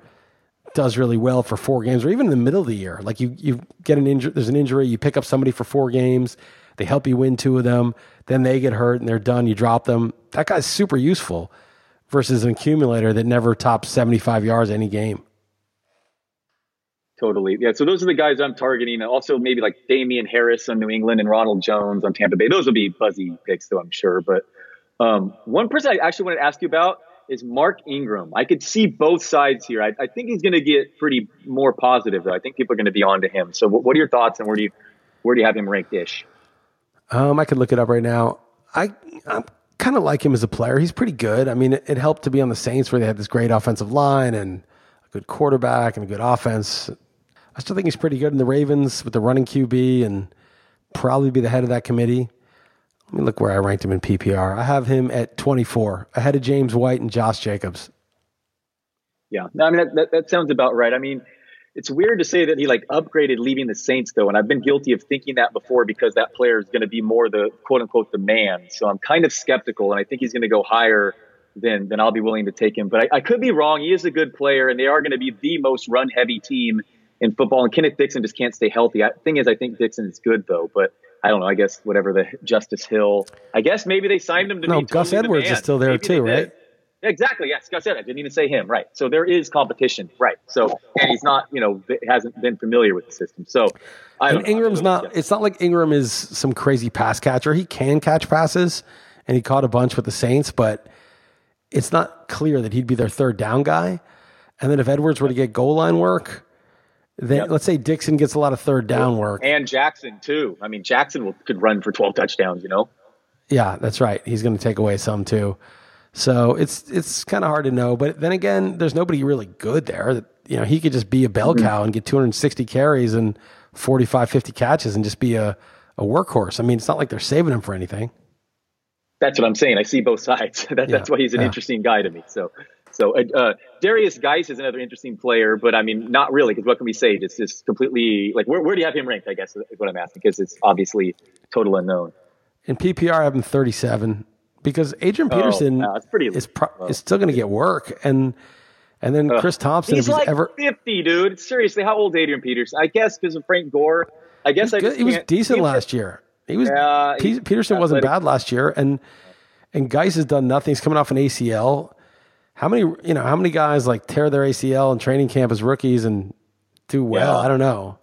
does really well for four games, or even in the middle of the year. Like you, you get an injury, there's an injury, you pick up somebody for four games, they help you win two of them, then they get hurt and they're done, you drop them. That guy's super useful versus an accumulator that never tops 75 yards any game. Totally. Yeah. So those are the guys I'm targeting. Also, maybe like Damien Harris on New England and Ronald Jones on Tampa Bay. Those will be buzzy picks, though, I'm sure. But um, one person I actually wanted to ask you about is Mark Ingram. I could see both sides here. I, I think he's going to get pretty more positive, though. I think people are going to be on to him. So, what, are your thoughts, and where do you where do you have him ranked ish? Um, I could look it up right now. I I kind of like him as a player. He's pretty good. I mean, it, it helped to be on the Saints where they had this great offensive line and a good quarterback and a good offense. I still think he's pretty good in the Ravens with the running QB and probably be the head of that committee. Let me look where I ranked him in PPR. I have him at 24, ahead of James White and Josh Jacobs. Yeah, no, I mean that, that, that sounds about right. I mean, it's weird to say that he like upgraded leaving the Saints though, and I've been guilty of thinking that before because that player is going to be more the quote unquote the man. So I'm kind of skeptical, and I think he's going to go higher than than I'll be willing to take him. But I, I could be wrong. He is a good player, and they are going to be the most run heavy team in football. And Kenneth Dixon just can't stay healthy. I, thing is, I think Dixon is good though, but I don't know. I guess whatever the Justice Hill. I guess maybe they signed him to no. be Gus totally the Edwards is still there Maybe too, right? Exactly. Yes, Gus Edwards. I didn't even say him. Right. So there is competition. Right. So and he's not, you know, hasn't been familiar with the system. So I And. Ingram's I'm not. It's not like Ingram is some crazy pass catcher. He can catch passes, and he caught a bunch with the Saints, but it's not clear that he'd be their third down guy. And then if Edwards were to get goal line work, then Yep. let's say Dixon gets a lot of third down work. And Jackson too. I mean, Jackson will, could run for 12 touchdowns. You know. Yeah, that's right. He's going to take away some too. So it's it's kind of hard to know. But then again, there's nobody really good there. That You know, he could just be a bell Mm-hmm. cow and get 260 carries and 45, 50 catches and just be a, a workhorse. I mean, it's not like they're saving him for anything. That's what I'm saying. I see both sides. that, Yeah, That's why he's an yeah. interesting guy to me. So, so uh, uh, Derrius Guice is another interesting player, but I mean, not really, because what can we say? Just, just completely like, where, where do you have him ranked? I guess is what I'm asking, because it's obviously total unknown. In PPR, I have him 37 because Adrian Oh, Peterson that's pretty is pro- is still going to get work, and and then Chris Thompson, He's if he's like ever 50, dude. Seriously, how old is Adrian Peterson? I guess because of Frank Gore. I guess I just he was decent he- last year. He was Yeah, Pe- he's Peterson wasn't bad last year, and and Geis has done nothing. He's coming off an ACL. How many you know? How many guys like tear their ACL in training camp as rookies and do well? Yeah. I don't know.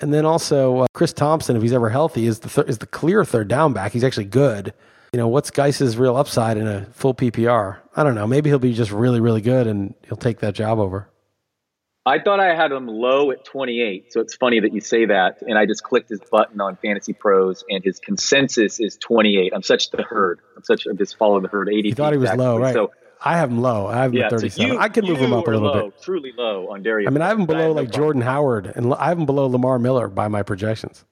And then also uh, Chris Thompson, if he's ever healthy, is the th- is the clear third down back. He's actually good. You know what's Guice's real upside in a full PPR? I don't know. Maybe he'll be just really really good and he'll take that job over. I thought I had him low at 28. So it's funny that you say that. And I just clicked his button on Fantasy Pros, and his consensus is 28. I'm such the herd. I'm such. I'm just following the herd. 80. You thought he was low, right? So I have him low. I have him yeah, at so 37. you, I can move him up a little low, bit. Truly low on Derrius. I mean, I have him below no like problem. Jordan Howard, and I have him below Lamar Miller by my projections.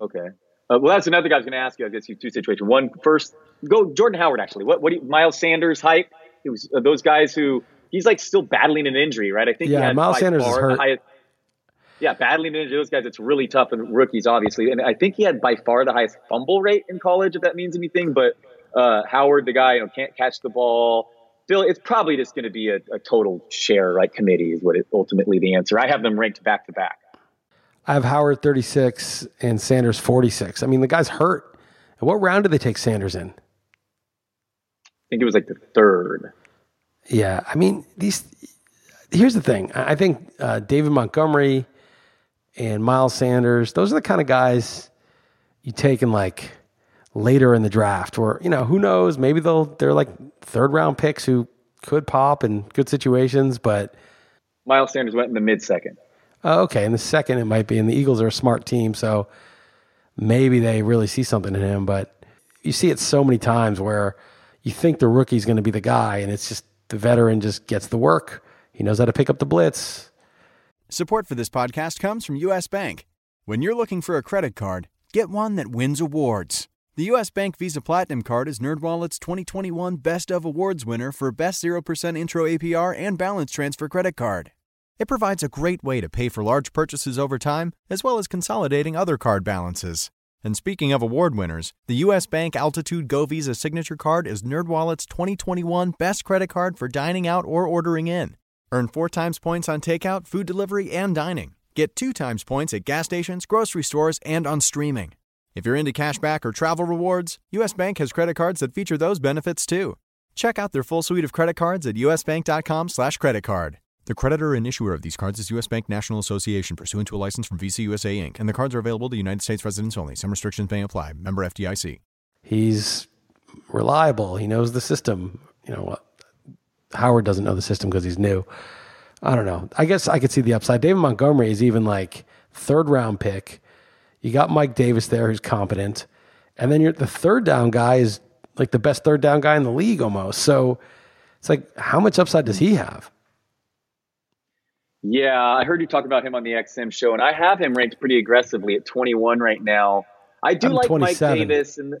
Okay. Uh, well, that's another guy I was going to ask you. I guess you two situations. One first, go Jordan Howard. Actually, what what do you, Miles Sanders hype? It was uh, those guys who he's like still battling an injury, right? I think he Yeah, Miles Sanders is hurt. highest- yeah, battling an injury. Those guys, it's really tough and rookies, obviously. And I think he had by far the highest fumble rate in college, if that means anything. But uh, Howard, the guy, you know, can't catch the ball. Still, it's probably just going to be a, a total share, right? Committee is what it ultimately the answer. I have them ranked back to back. I have Howard 36 and Sanders 46. I mean, the guy's hurt. And what round did they take Sanders in? I think it was like the third. Yeah, I mean, these. Here's the thing. I I think uh, David Montgomery and Miles Sanders, those are the kind of guys you take in like later in the draft, where you know who knows, maybe they'll they're like third round picks who could pop in good situations, but Miles Sanders went in the mid second. Oh, okay. In the second, it might be. And the Eagles are a smart team, so maybe they really see something in him. But you see it so many times where you think the rookie's going to be the guy, and it's just the veteran just gets the work. He knows how to pick up the blitz. Support for this podcast comes from U.S. Bank. When you're looking for a credit card, get one that wins awards. The U.S. Bank Visa Platinum Card is NerdWallet's 2021 Best of Awards winner for Best 0% Intro APR and Balance Transfer Credit Card. It provides a great way to pay for large purchases over time, as well as consolidating other card balances. And speaking of award winners, the U.S. Bank Altitude Go Visa Signature Card is NerdWallet's 2021 Best Credit Card for dining out or ordering in. Earn four times points on takeout, food delivery, and dining. Get two times points at gas stations, grocery stores, and on streaming. If you're into cashback or travel rewards, U.S. Bank has credit cards that feature those benefits too. Check out their full suite of credit cards at usbank.com slash credit card. The creditor and issuer of these cards is U.S. Bank National Association pursuant to a license from Visa USA Inc., and the cards are available to United States residents only. Some restrictions may apply. Member FDIC. He's reliable. He knows the system. You know, uh, Howard doesn't know the system because he's new. I don't know. I guess I could see the upside. David Montgomery is even like third round pick. You got Mike Davis there who's competent. And then you're the third down guy is like the best third down guy in the league almost. So it's like, how much upside does he have? Yeah, I heard you talk about him on the XM show, and I have him ranked pretty aggressively at 21 right now. I do I'm like Mike Davis and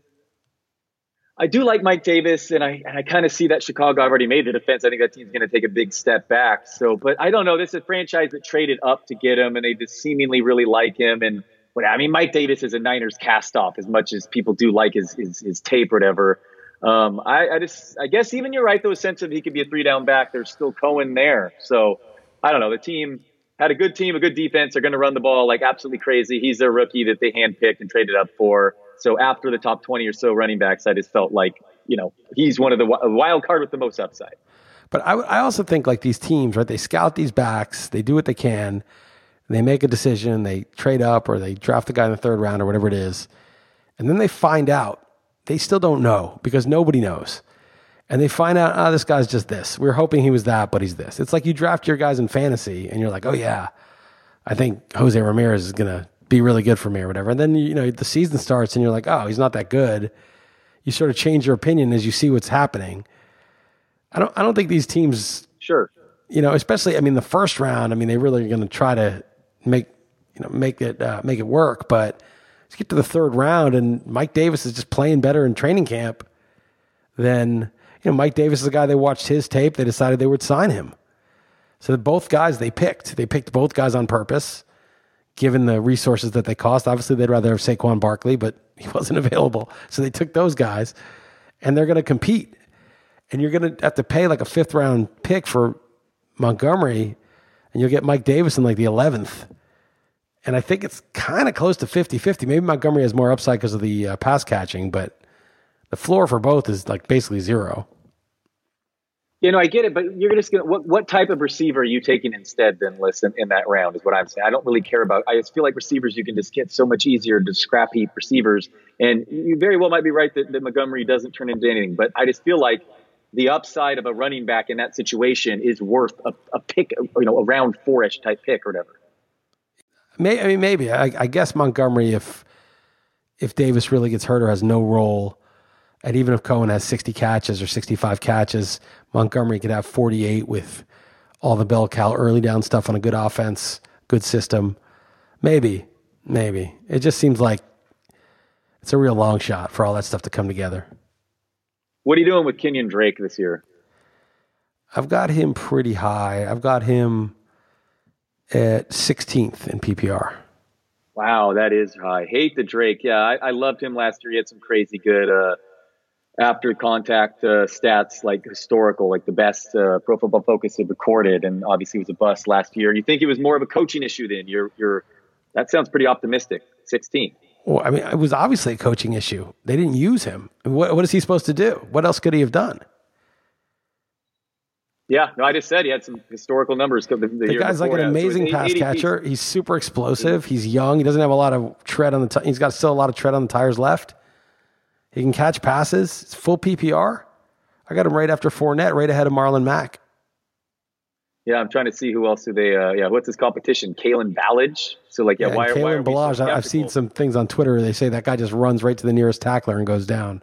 I do like Mike Davis, and I and I kind of see that Chicago already made the defense. I think that team's going to take a big step back. So, but I don't know. This is a franchise that traded up to get him, and they just seemingly really like him. And what I mean, Mike Davis is a Niners cast off as much as people do like his his, his tape or whatever. Um, I, I just I guess even you're right though, a sense of he could be a three down back. There's still Cohen there, so I don't know. The team had a good team, a good defense. They're going to run the ball like absolutely crazy. He's their rookie that they handpicked and traded up for. So after the top 20 or so running backs, I just felt like, you know, he's one of the wild card with the most upside. But I, I also think like these teams, right? They scout these backs, they do what they can, they make a decision, they trade up or they draft the guy in the third round or whatever it is, and then they find out they still don't know because nobody knows. And they find out, oh, this guy's just this. We are hoping he was that, but he's this. It's like you draft your guys in fantasy and you're like, oh, yeah, I think Jose Ramirez is going to be really good for me or whatever. And then, you know, the season starts and you're like, oh, he's not that good. You sort of change your opinion as you see what's happening. I don't, I don't think these teams Sure. you know, especially I mean the first round. I mean they really are going to try to make you know make it uh, make it work. But let's get to the third round, and Mike Davis is just playing better in training camp than you know. Mike Davis is a guy they watched his tape. They decided they would sign him. So both guys they picked, they picked both guys on purpose, given the resources that they cost. Obviously, they'd rather have Saquon Barkley, but he wasn't available, so they took those guys, and they're going to compete and you're going to have to pay like a fifth round pick for Montgomery, and you'll get Mike Davis in like the 11th. And I think it's kind of close to 50 50. Maybe Montgomery has more upside because of the uh, pass catching, but the floor for both is like basically zero. You know, I get it, but you're just gonna what what type of receiver are you taking instead then listen in that round is what I'm saying. I don't really care about I just feel like receivers you can just get so much easier to scrap heap receivers. And you very well might be right that, that Montgomery doesn't turn into anything, but I just feel like the upside of a running back in that situation is worth a, a pick, you know, a round four ish type pick or whatever. I mean, maybe. I, I guess Montgomery, if if Davis really gets hurt or has no role, and even if Cohen has 60 catches or 65 catches, Montgomery could have 48 with all the bell cow early down stuff on a good offense, good system. Maybe, maybe. It just seems like it's a real long shot for all that stuff to come together. What are you doing with Kenyan Drake this year? I've got him pretty high. I've got him at 16th in PPR. Wow, that is high. Hate the Drake. Yeah, I, I loved him last year. He had some crazy good uh, after contact uh, stats, like historical, like the best uh, Pro Football Focus had recorded, and obviously he was a bust last year. You think it was more of a coaching issue? Then you're you're that sounds pretty optimistic. 16. Well, I mean, it was obviously a coaching issue. They didn't use him. What, what is he supposed to do? What else could he have done? Yeah, no, I just said he had some historical numbers. The, the, The guy's like an yeah. So amazing pass 80 catcher. He's super explosive. Mm-hmm. He's young. He doesn't have a lot of tread on the. T- he's got still a lot of tread on the tires left. He can catch passes. It's full PPR. I got him right after Fournette, right ahead of Marlon Mack. Yeah, I'm trying to see who else do they. Uh, yeah, what's his competition? Kalen Ballage. So like, yeah, Yeah, why, and why are Kalen we so I've seen some things on Twitter. Where they say that guy just runs right to the nearest tackler and goes down.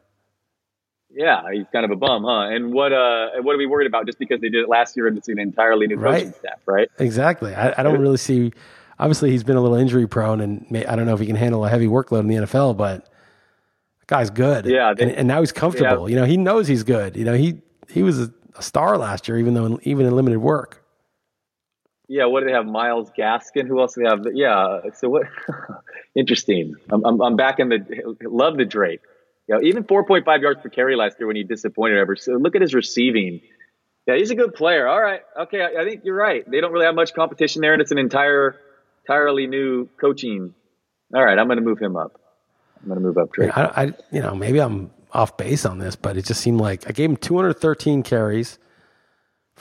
Yeah, he's kind of a bum, huh? And what uh, and what are we worried about? Just because they did it last year and it's an entirely new coaching Right. staff, right? Exactly. I, I don't really see. Obviously, he's been a little injury prone, and may, I don't know if he can handle a heavy workload in the NFL. But the guy's good. Yeah, they- and, and now he's comfortable. You know, he knows he's good. You know, he he was a, a star last year, even though in, even in limited work. Yeah, what do they have? Myles Gaskin. Who else do they have? Yeah. So what? Interesting. I'm, I'm I'm back in the love the Drake. You know, even 4.5 yards per carry last year when he disappointed ever. So look at his receiving. Yeah, he's a good player. All right. Okay, I, I think you're right. They don't really have much competition there, and it's an entire entirely new coaching. All right, I'm going to move him up. I'm going to move up Drake. I, I, you know, maybe I'm off base on this, but it just seemed like I gave him 213 carries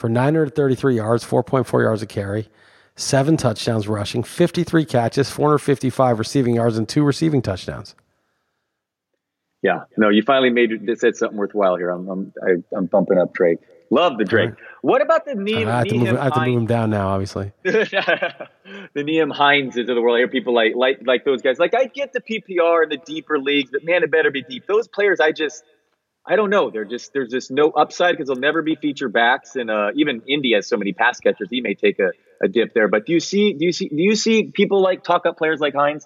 for 933 yards, 4.4 yards a carry, seven touchdowns rushing, 53 catches, 455 receiving yards, and two receiving touchdowns. Yeah, no, you finally made it said something worthwhile here. I'm I'm I, I'm bumping up Drake. Love the Drake. What about the Nyheim? I have, to move, I have to move him down now, obviously. the Nyheim Hineses of the world. I hear people like like like those guys. Like I get the PPR and the deeper leagues, but man, it better be deep. Those players, I just I don't know. They're just there's just no upside because they'll never be feature backs. And uh, even Indy has so many pass catchers, he may take a, a dip there. But do you see do you see do you see people like talk up players like Hines?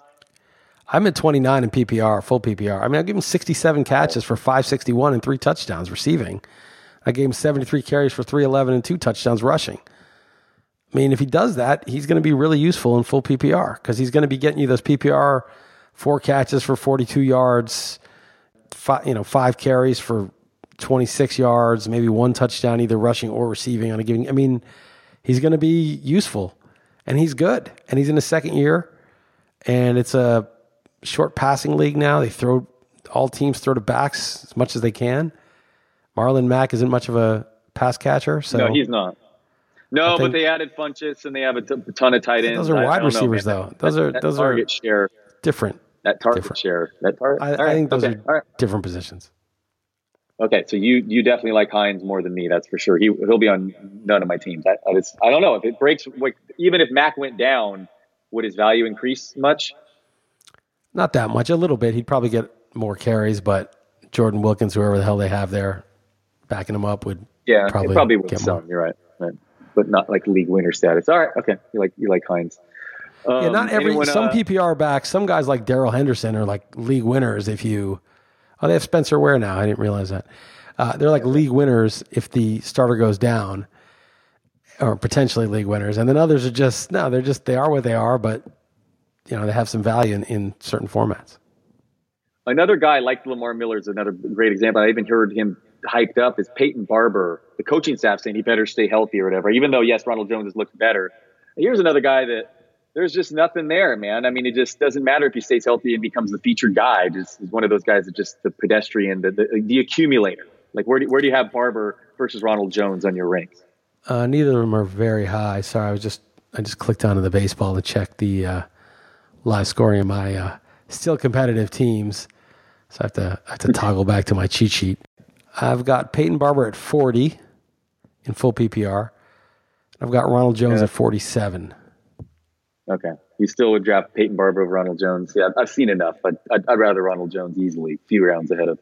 I'm at 29 in PPR, full PPR. I mean, I gave him 67 catches for 561 and three touchdowns receiving. I gave him 73 carries for 311 and two touchdowns rushing. I mean, if he does that, he's going to be really useful in full PPR because he's going to be getting you those PPR four catches for 42 yards, five, you know, five carries for 26 yards, maybe one touchdown, either rushing or receiving on a given. I mean, he's going to be useful and he's good and he's in his second year and it's a short passing league now. They throw all teams throw to backs as much as they can. Marlon Mack isn't much of a pass catcher, so no, he's not. No, but they added Funchess and they have a ton of tight ends. Those are wide receivers, know, though. Those that, are that those are share different. That target different. share. That target. I, right, I think those okay, are right. different positions. Okay, so you you definitely like Hines more than me. That's for sure. He he'll be on none of my teams. I, I, just, I don't know if it breaks. Like, even if Mack went down, would his value increase much? Not that much. A little bit. He'd probably get more carries, but Jordan Wilkins, whoever the hell they have there, backing him up would yeah probably, probably would get some. more. You're right. right, but not like league winner status. All right, okay. You like you like Hines. Um, yeah, not every. anyone, some uh, PPR backs, some guys like Darrell Henderson are like league winners. If you, oh, they have Spencer Ware now. I didn't realize that. Uh, they're like league winners if the starter goes down, or potentially league winners. And then others are just no, they're just they are what they are, but you know they have some value in, in certain formats. Another guy like Lamar Miller is another great example. I even heard him hyped up is Peyton Barber, the coaching staff saying he better stay healthy or whatever. Even though yes, Ronald Jones has looked better. Here's another guy that there's just nothing there, man. I mean, it just doesn't matter if he stays healthy and becomes the featured guy. Just is one of those guys that just the pedestrian, the the, the accumulator. Like where do where do you have Barber versus Ronald Jones on your ranks? Uh, neither of them are very high. Sorry, I was just I just clicked onto the baseball to check the uh, live scoring of my uh, still competitive teams. So I have to I have to toggle back to my cheat sheet. I've got Peyton Barber at 40 in full PPR. I've got Ronald Jones Yeah. at 47. Okay, you still would draft Peyton Barber over Ronald Jones. Yeah, I've seen enough. I'd, I'd, I'd rather Ronald Jones easily, few rounds ahead of.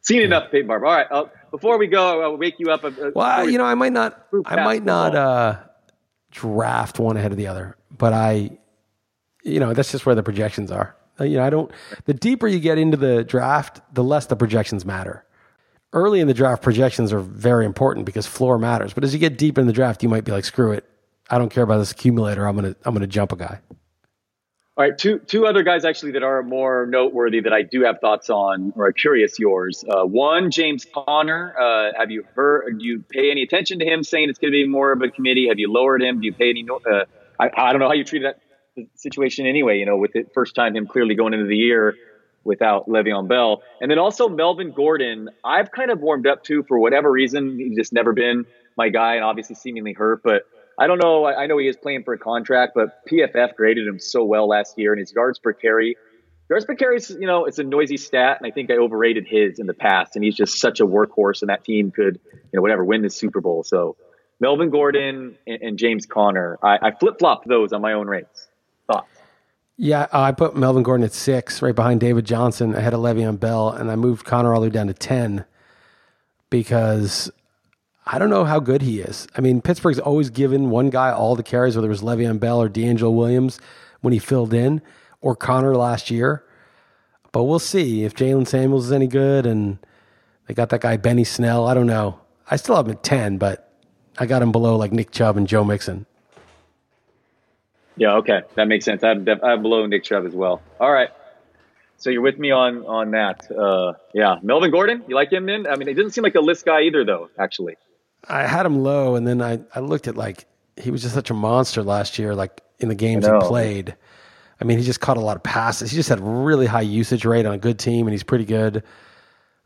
Seen enough Peyton Barber. All right, uh, before we go, I'll wake you up. Uh, Well, you know, I might not I might not uh, draft one ahead of the other, but I you know, that's just where the projections are. Uh, You know, I don't the deeper you get into the draft, the less the projections matter. Early in the draft, projections are very important because floor matters. But as you get deep in the draft, you might be like, screw it. I don't care about this accumulator. I'm gonna I'm gonna jump a guy. All right, two two other guys actually that are more noteworthy that I do have thoughts on or are curious yours. Uh, one, James Conner. Uh, have you heard? Do you pay any attention to him saying it's going to be more of a committee? Have you lowered him? Do you pay any? Uh, I, I don't know how you treated that situation anyway. You know, with the first time him clearly going into the year without Le'Veon Bell, and then also Melvin Gordon. I've kind of warmed up to for whatever reason. He's just never been my guy, and obviously seemingly hurt, but. I don't know. I know he is playing for a contract, but PFF graded him so well last year, and his yards per carry. Yards per carry is, you know, it's a noisy stat, and I think I overrated his in the past. And he's just such a workhorse, and that team could, you know, whatever, win the Super Bowl. So Melvin Gordon and, and James Conner, I, I flip flopped those on my own rates. Thoughts? Yeah, I put Melvin Gordon at six, right behind David Johnson, ahead of Le'Veon Bell, and I moved Conner all the way down to ten because I don't know how good he is. I mean, Pittsburgh's always given one guy all the carries, whether it was Le'Veon Bell or DeAngelo Williams when he filled in, or Conner last year. But we'll see if Jaylen Samuels is any good, and they got that guy Benny Snell. I don't know. I still have him at ten, but I got him below like Nick Chubb and Joe Mixon. Yeah, okay, that makes sense. I'm, def- I'm below Nick Chubb as well. All right, so you're with me on on that. Uh, yeah, Melvin Gordon, you like him? Then I mean, it doesn't seem like a list guy either, though. Actually, I had him low, and then I, I looked at like he was just such a monster last year, like in the games he played. I mean, he just caught a lot of passes. He just had really high usage rate on a good team, and he's pretty good.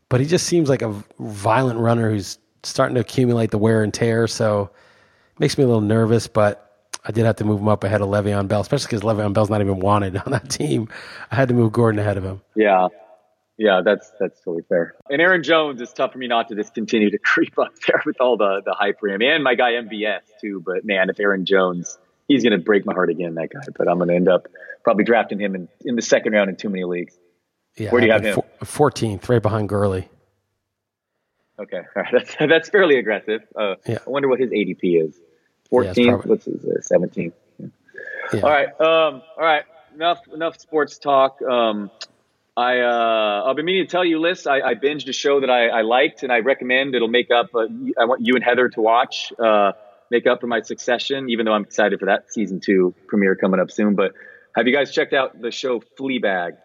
But he just seems like a violent runner who's starting to accumulate the wear and tear. So it makes me a little nervous. But I did have to move him up ahead of Le'Veon Bell, especially because Le'Veon Bell's not even wanted on that team. I had to move Gordon ahead of him. Yeah. Yeah, that's that's totally fair. And Aaron Jones is tough for me not to just continue to creep up there with all the the hype for him, and my guy MVS too. But man, if Aaron Jones, he's gonna break my heart again, that guy. But I'm gonna end up probably drafting him in, in the second round in too many leagues. Yeah, Where do you have him? 14th, right behind Gurley. Okay, all right, that's that's fairly aggressive. Uh, Yeah. I wonder what his ADP is. Yeah, 14th, probably- what's his uh, 17th? Yeah. All right, um, all right. enough enough sports talk. Um, I uh, I've been meaning to tell you, Liss. I, I binged a show that I, I, liked, and I recommend it'll make up. Uh, I want you and Heather to watch, uh, make up for my Succession. Even though I'm excited for that season two premiere coming up soon. But have you guys checked out the show Fleabag?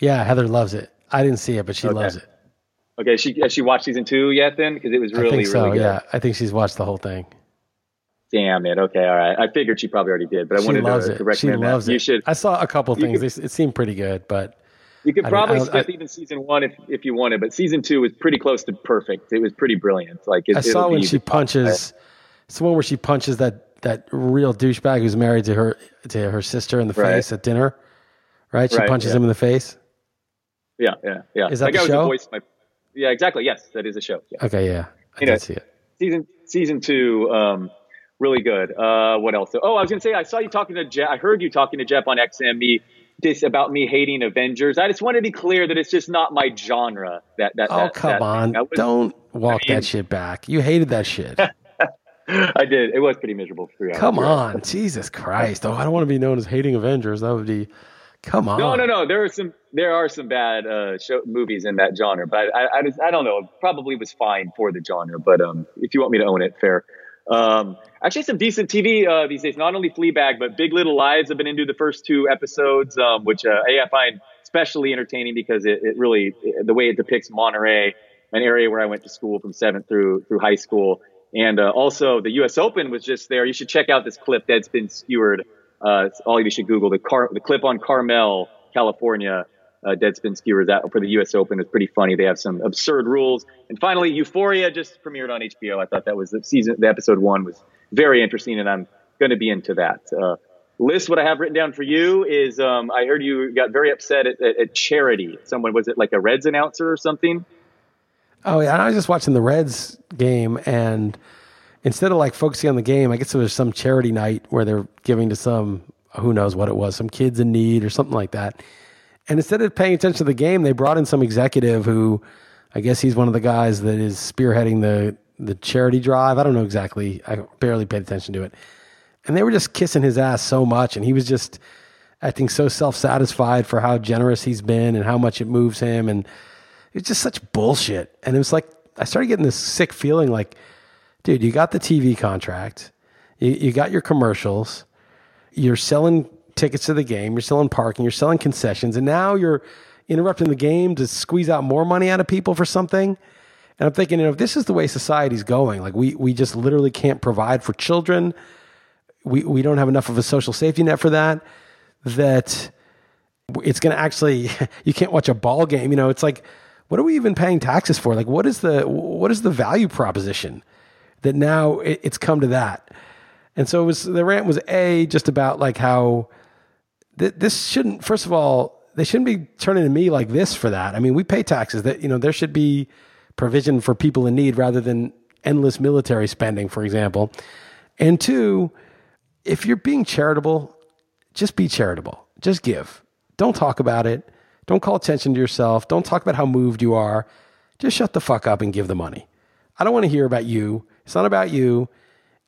Yeah, Heather loves it. I didn't see it, but she okay. loves it. Okay, she has she watched season two yet? Then because it was really I think so. Really yeah, I think she's watched the whole thing. Damn it. Okay, all right. I figured she probably already did, but I she wanted to, it. to recommend she loves that. It. You should. I saw a couple things. Could, it seemed pretty good, but you could probably I mean, skip I, even season one if, if you wanted, but season two was pretty close to perfect. It was pretty brilliant. Like it, I saw when she punches. It's the one where she punches that that real douchebag who's married to her to her sister in the right. face at dinner. Right? She right, punches yeah. him in the face. Yeah, yeah, yeah. Is that, that the show? voice my, yeah, exactly. Yes, that is a show. Yeah. Okay, yeah. I know, see it. Season season two. Um, really good. Uh, what else? Oh, I was gonna say I saw you talking to Jeff. I heard you talking to Jeff on XME this about me hating Avengers. I just want to be clear that it's just not my genre. That that. Oh that, come that on! Was, Don't walk I mean, that shit back. You hated that shit. I did. It was pretty miserable for. Come on, Jesus Christ! Oh, I don't want to be known as hating Avengers. That would be. Come on. No, no, no. There are some. There are some bad uh, show, movies in that genre, but I, I, just, I don't know. Probably was fine for the genre, but um, if you want me to own it, fair. Um, actually, some decent TV uh, these days. Not only Fleabag, but Big Little Lies. I've been into the first two episodes, um, which uh, I find especially entertaining because it, it really the way it depicts Monterey, an area where I went to school from seventh through through high school, and uh, also the U.S. Open was just there. You should check out this clip that's been skewered. Uh, all of you should Google the car the clip on Carmel, California uh, Deadspin skewers out for the U.S. Open is pretty funny. They have some absurd rules. And finally, Euphoria just premiered on HBO. I thought that was the season, the episode one was very interesting, and I'm going to be into that. Uh, Liss, what I have written down for you is um, I heard you got very upset at, at, at, charity. Someone was it like a Reds announcer or something? Oh yeah, I was just watching the Reds game, and instead of like focusing on the game, I guess it was some charity night where they're giving to some who knows what it was, some kids in need or something like that. And instead of paying attention to the game, they brought in some executive who, I guess he's one of the guys that is spearheading the the charity drive. I don't know exactly. I barely paid attention to it. And they were just kissing his ass so much, and he was just acting so self satisfied for how generous he's been and how much it moves him. And it's just such bullshit. And it was like I started getting this sick feeling like, dude, you got the TV contract, you, you got your commercials, you're selling tickets to the game, you're selling parking, you're selling concessions, and now you're interrupting the game to squeeze out more money out of people for something. And I'm thinking, you know, if this is the way society's going, like we we just literally can't provide for children. We we don't have enough of a social safety net for that. That it's going to actually you can't watch a ball game. You know, it's like what are we even paying taxes for? Like what is the what is the value proposition that now it, it's come to that? And so it was the rant was a just about like how th- this shouldn't. First of all, they shouldn't be turning to me like this for that. I mean, we pay taxes. That you know, there should be provision for people in need rather than endless military spending, for example. And two, if you're being charitable, just be charitable. Just give. Don't talk about it. Don't call attention to yourself. Don't talk about how moved you are. Just shut the fuck up and give the money. I don't want to hear about you. It's not about you.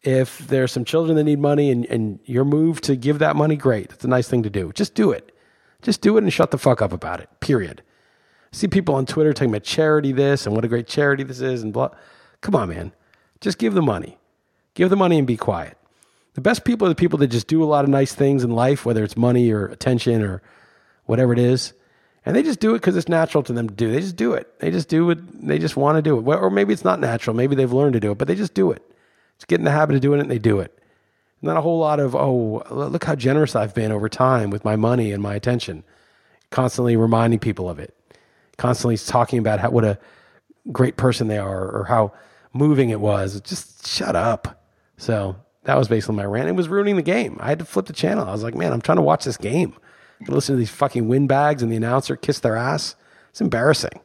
If there's some children that need money and, and you're moved to give that money, great. It's a nice thing to do. Just do it. Just do it and shut the fuck up about it. Period. I see people on Twitter talking about charity this and what a great charity this is and blah. Come on, man. Just give the money. Give the money and be quiet. The best people are the people that just do a lot of nice things in life, whether it's money or attention or whatever it is. And they just do it because it's natural to them to do. They just do it. They just do it. They just want to do it. Or maybe it's not natural. Maybe they've learned to do it, but they just do it. Just get in the habit of doing it and they do it. Not a whole lot of, oh, look how generous I've been over time with my money and my attention. Constantly reminding people of it. Constantly talking about how, what a great person they are or how moving it was. Just shut up. So that was basically my rant. It was ruining the game. I had to flip the channel. I was like, man, I'm trying to watch this game. I listen to these fucking windbags and the announcer kiss their ass. It's embarrassing.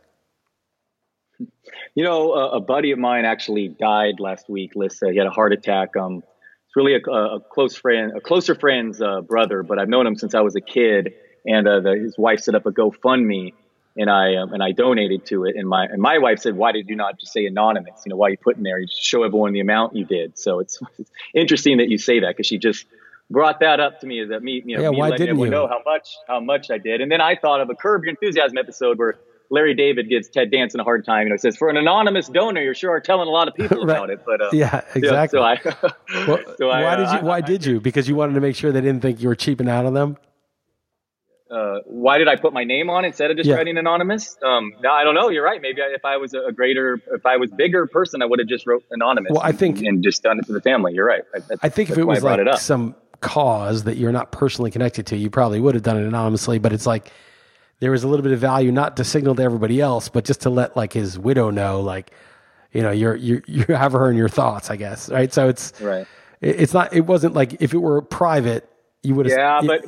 You know, a, a, buddy of mine actually died last week. Lisa, he had a heart attack. Um, it's really a, a close friend, a closer friend's uh, brother, but I've known him since I was a kid. And uh, the, his wife set up a GoFundMe, and I um, and I donated to it. And my and my wife said, "Why did you not just say anonymous? You know, why you put in there? You show everyone the amount you did." So it's, it's interesting that you say that because she just brought that up to me is that me, you know, Yeah, me why letting didn't everyone you? know how much how much I did, and then I thought of a Curb Your Enthusiasm episode where Larry David gives Ted Danson a hard time. You know, says for an anonymous donor, you're sure are telling a lot of people Right. about it. But uh, Yeah, exactly. So I, Well, so I, why uh, did you? Why I- did you? Because you wanted to make sure they didn't think you were cheaping out on them. uh, why did I put my name on instead of just Yeah. writing anonymous? Um, no, I don't know. You're right. Maybe I, if I was a greater, if I was bigger person, I would have just wrote anonymous. Well, I think- and, just done it for the family. You're right. I, I think if it was like it some cause that you're not personally connected to, you probably would have done it anonymously. But it's like there was a little bit of value not to signal to everybody else, but just to let like his widow know, like you know, you're you you have her in your thoughts, I guess, right? So it's right. it- it's not. It wasn't like if it were private, you would have. Yeah, but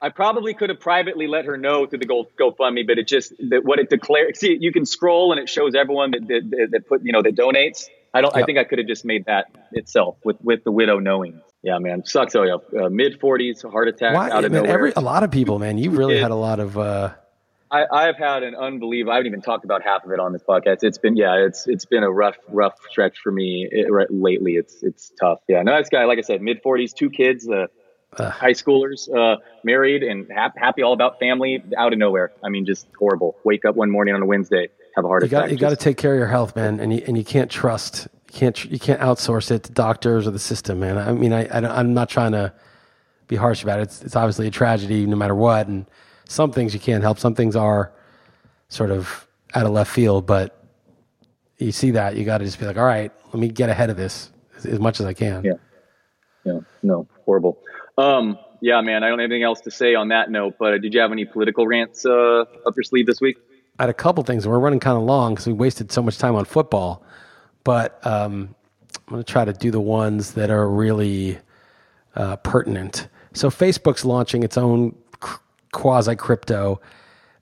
I probably could have privately let her know through the Go GoFundMe, but it just that what it declared. See, you can scroll and it shows everyone that that, that, that put you know that donates. I don't. I think I could have just made that itself with with the widow knowing. Yeah, man, sucks. Oh yeah, uh, mid forties, heart attack why? out of man, nowhere. every a lot of people, man, you've really had a lot of. uh I, I've had an unbelievable. I haven't even talked about half of it on this podcast. It's been yeah, it's it's been a rough rough stretch for me it, right, lately. It's it's tough. Yeah, this guy, like I said, mid forties, two kids, uh, high schoolers, uh, married and hap- happy, all about family. Out of nowhere. I mean, just horrible. Wake up one morning on a Wednesday, have a heart You got you got to take care of your health, man, and you and you can't trust you can't you can't outsource it to doctors or the system, man. I mean, I, I I'm not trying to be harsh about it. It's it's obviously a tragedy, no matter what, and some things you can't help. Some things are sort of out of left field, but you see that you got to just be like, all right, let me get ahead of this as, as much as I can. Yeah. Yeah, no, horrible. Um, yeah, man, I don't have anything else to say on that note. But did you have any political rants uh, up your sleeve this week? I had a couple things. We're running kind of long because we wasted so much time on football. But um, I'm going to try to do the ones that are really uh, pertinent. So Facebook's launching its own quasi crypto,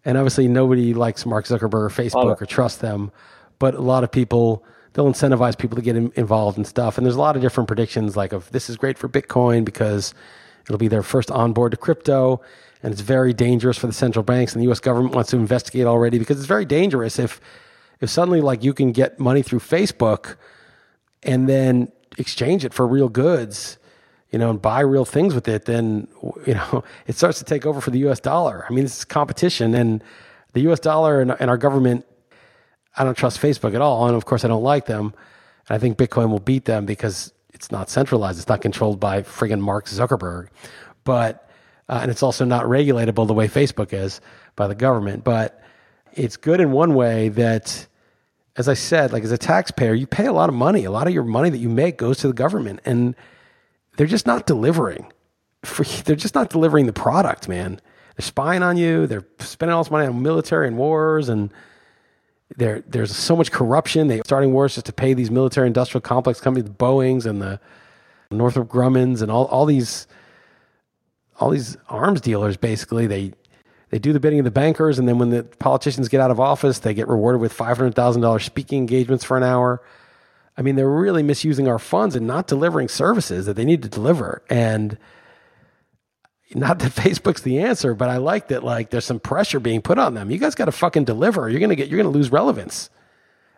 and obviously nobody likes Mark Zuckerberg or Facebook or trust them. But a lot of people they'll incentivize people to get in, involved in stuff. And there's a lot of different predictions, like of this is great for Bitcoin because it'll be their first onboard to crypto, and it's very dangerous for the central banks. And the U.S. government wants to investigate already because it's very dangerous if if suddenly like you can get money through Facebook and then exchange it for real goods, you know, and buy real things with it, then you know it starts to take over for the U.S. dollar. I mean, this is competition, and the U.S. dollar and, and our government. I don't trust Facebook at all, and of course, I don't like them. And I think Bitcoin will beat them because it's not centralized. It's not controlled by friggin' Mark Zuckerberg, but uh, and it's also not regulatable the way Facebook is by the government. But it's good in one way that as I said, like as a taxpayer, you pay a lot of money. A lot of your money that you make goes to the government, and they're just not delivering. They're just not delivering the product, man. They're spying on you. They're spending all this money on military and wars, and there there's so much corruption. They're starting wars just to pay these military industrial complex companies, the Boeing's and the Northrop Grumman's, and all all these all these arms dealers. Basically, they they do the bidding of the bankers, and then when the politicians get out of office, they get rewarded with five hundred thousand dollars speaking engagements for an hour. I mean, they're really misusing our funds and not delivering services that they need to deliver. And not that Facebook's the answer, but I like that like there's some pressure being put on them. You guys got to fucking deliver. You're gonna get you're gonna lose relevance.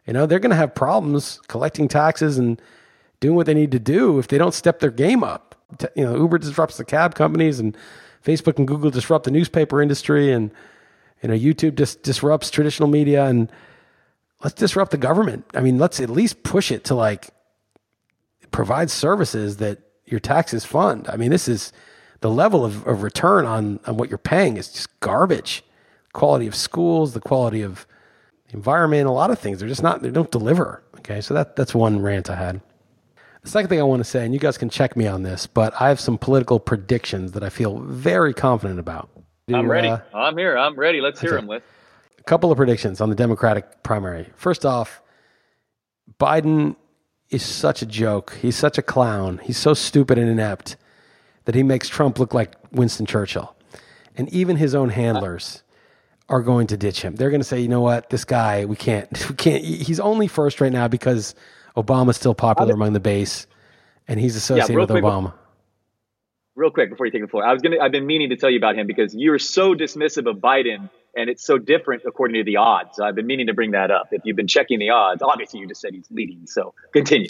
You know, they're gonna have problems collecting taxes and doing what they need to do if they don't step their game up. You know, Uber disrupts the cab companies, and Facebook and Google disrupt the newspaper industry, and you know, YouTube just disrupts traditional media, and let's disrupt the government. I mean, let's at least push it to like provide services that your taxes fund. I mean, this is the level of, of return on, on what you're paying is just garbage. Quality of schools, the quality of the environment, a lot of things. They're just not, they don't deliver. Okay. So that, that's one rant I had. The second thing I want to say, and you guys can check me on this, but I have some political predictions that I feel very confident about. Do, I'm ready. uh, I'm here. I'm ready. Let's hear them. A couple of predictions on the Democratic primary. First off, Biden is such a joke. He's such a clown. He's so stupid and inept that he makes Trump look like Winston Churchill. And even his own handlers are going to ditch him. They're going to say, "You know what? This guy, we can't we can't he's only first right now because Obama's still popular among the base and he's associated real with quick- Obama." real quick before you take the floor, I was gonna. I've been meaning to tell you about him because you're so dismissive of Biden, and it's so different according to the odds. I've been meaning to bring that up. If you've been checking the odds, obviously you just said he's leading. So continue.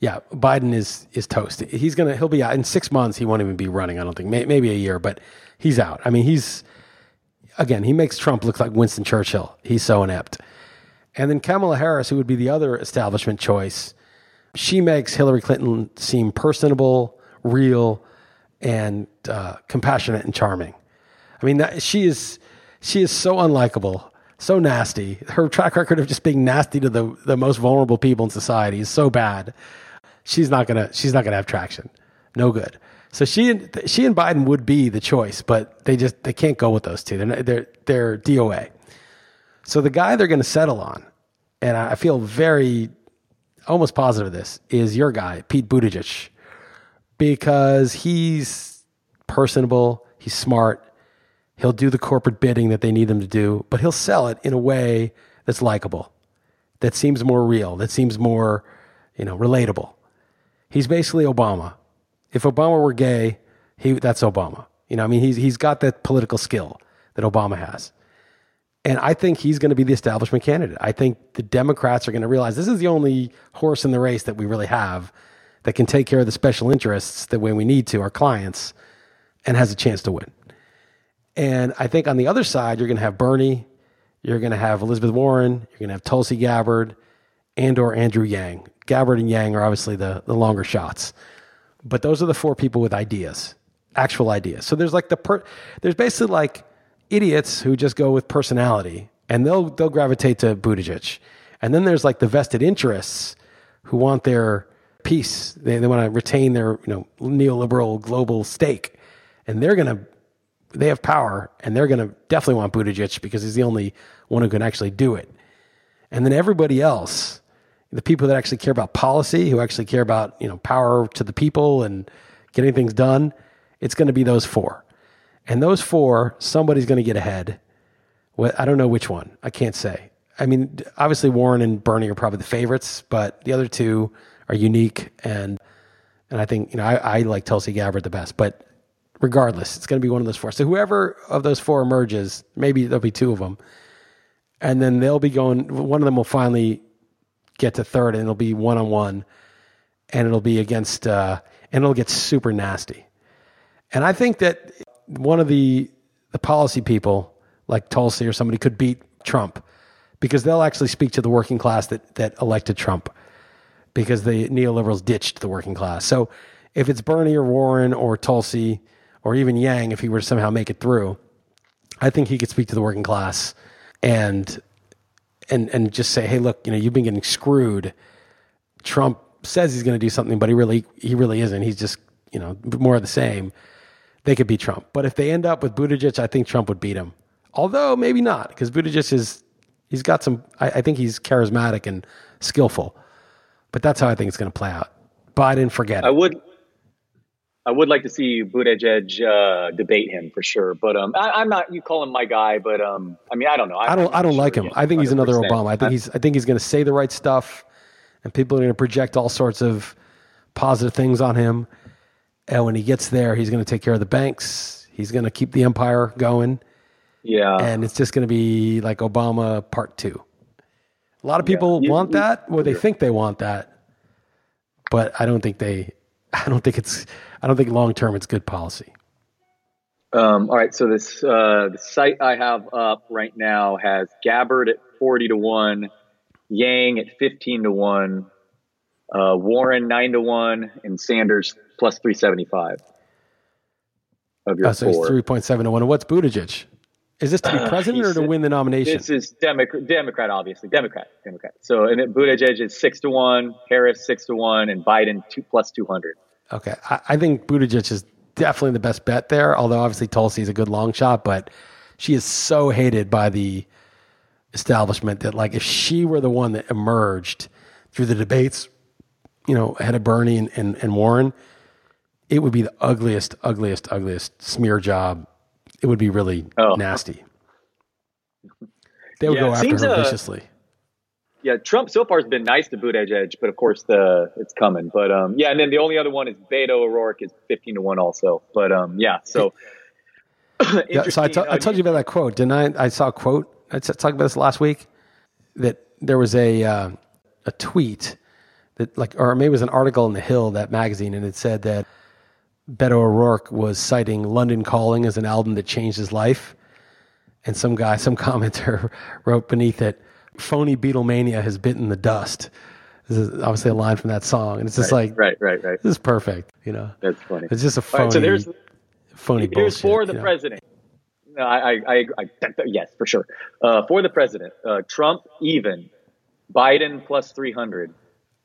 yeah, Biden is is toast. He's gonna he'll be out in six months. He won't even be running. I don't think May, maybe a year, but he's out. I mean, he's again he makes Trump look like Winston Churchill. He's so inept. And then Kamala Harris, who would be the other establishment choice, she makes Hillary Clinton seem personable, real, and uh, compassionate and charming. I mean, that, she is she is so unlikable, so nasty. Her track record of just being nasty to the the most vulnerable people in society is so bad. She's not gonna she's not gonna have traction. No good. So she and she and Biden would be the choice, but they just they can't go with those two. They're they're they're DOA. So the guy they're going to settle on, and I feel very almost positive of this, is your guy Pete Buttigieg, because he's personable, he's smart, he'll do the corporate bidding that they need him to do, but he'll sell it in a way that's likable, that seems more real, that seems more, you know, relatable. He's basically Obama. If Obama were gay, he that's Obama. You know, I mean, he's he's got that political skill that Obama has. And I think he's going to be the establishment candidate. I think the Democrats are going to realize this is the only horse in the race that we really have that can take care of the special interests that when we need to, our clients, and has a chance to win. And I think on the other side, you're going to have Bernie, you're going to have Elizabeth Warren, you're going to have Tulsi Gabbard, and or Andrew Yang. Gabbard and Yang are obviously the, the longer shots. But those are the four people with ideas, actual ideas. So there's like the per, there's basically like idiots who just go with personality and they'll they'll gravitate to Buttigieg. And then there's like the vested interests who want their piece. They, they want to retain their you know neoliberal global stake, and they're gonna they have power, and they're gonna definitely want Buttigieg because he's the only one who can actually do it. And then everybody else, the people that actually care about policy, who actually care about you know power to the people and getting things done, it's going to be those four. And those four, somebody's going to get ahead. I don't know which one. I can't say. I mean, obviously Warren and Bernie are probably the favorites, but the other two are unique and and I think you know I, I like Tulsi Gabbard the best. But regardless, it's going to be one of those four. So whoever of those four emerges, maybe there'll be two of them, and then they'll be going. One of them will finally get to third, and it'll be one on one, and it'll be against, uh, and it'll get super nasty. And I think that one of the the policy people like Tulsi or somebody could beat Trump because they'll actually speak to the working class that that elected Trump because the neoliberals ditched the working class. So if it's Bernie or Warren or Tulsi or even Yang, if he were to somehow make it through, I think he could speak to the working class and and and just say, hey, look, you know, you've been getting screwed. Trump says he's going to do something, but he really he really isn't. He's just you know more of the same they could beat Trump. But if they end up with Buttigieg, I think Trump would beat him. Although maybe not, because Buttigieg is he's got some. I, I, think he's charismatic and skillful. But that's how I think it's going to play out. Biden, forget it. I would. I would like to see Buttigieg uh, debate him for sure, but um, I, am not. You call him my guy, but um, I mean, I don't know. I, I don't. I don't like him. I think he's another Obama. I think he's. I think he's going to say the right stuff, and people are going to project all sorts of positive things on him. And when he gets there, he's going to take care of the banks. He's going to keep the empire going. Yeah. And it's just going to be like Obama part two. A lot of people yeah. want that, or they think they want that, but I don't think they. I don't think it's. I don't think long term it's good policy. Um, all right, so this uh, the site I have up right now has Gabbard at forty to one, Yang at fifteen to one, uh, Warren nine to one, and Sanders plus 375 of your oh, so four. 3.7 to 1. And what's Buttigieg? Is this to be president uh, or to win the nomination? This is Democrat, Democrat, obviously. Democrat, Democrat. So, and it, Buttigieg is 6 to 1, Harris 6 to 1, and Biden two, plus 200. Okay. I, I think Buttigieg is definitely the best bet there, although obviously Tulsi is a good long shot, but she is so hated by the establishment that, like, if she were the one that emerged through the debates, you know, ahead of Bernie and, and, and Warren, it would be the ugliest, ugliest, ugliest smear job. It would be really oh. nasty. They would yeah, go after her uh, viciously. Yeah, Trump so far has been nice to Buttigieg, but of course the it's coming. But um, yeah, and then the only other one is Beto O'Rourke is fifteen to one also. But um, yeah, so. yeah, so I, t- I told you about that quote, didn't I? I saw a quote. I talked about this last week. That there was a uh, a tweet that like, or maybe it was an article in the Hill that magazine, and it said that Beto O'Rourke was citing London Calling as an album that changed his life, and some guy, some commenter wrote beneath it, "Phony Beatlemania has bitten the dust." This is obviously a line from that song, and it's just right, like, right, right, right. This is perfect, you know. That's funny. It's just a phony. Right, so there's phony here's bullshit, for the you know. president. No, I, I, I, I, yes, for sure. Uh, for the president, uh, Trump even, Biden plus 300,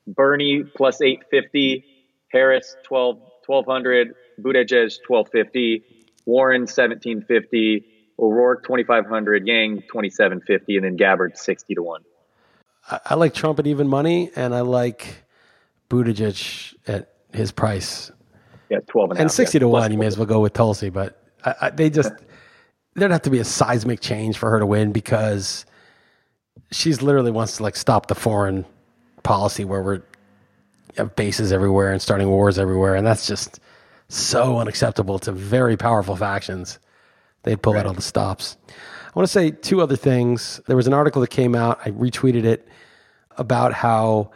Bernie plus 850, Harris 12, 1200, Buttigieg 1250, Warren 1750, O'Rourke 2500, Yang 2750, and then Gabbard 60 to 1. I, like Trump at even money, and I like Buttigieg at his price. Yeah, 12 and, And half, 60 yeah, to plus 1, you may as well go with Tulsi, but I, I, they just, there'd have to be a seismic change for her to win because she's literally wants to like stop the foreign policy where we're have bases everywhere and starting wars everywhere. And that's just so unacceptable to very powerful factions. They'd pull out all the stops. I want to say two other things. There was an article that came out, I retweeted it, about how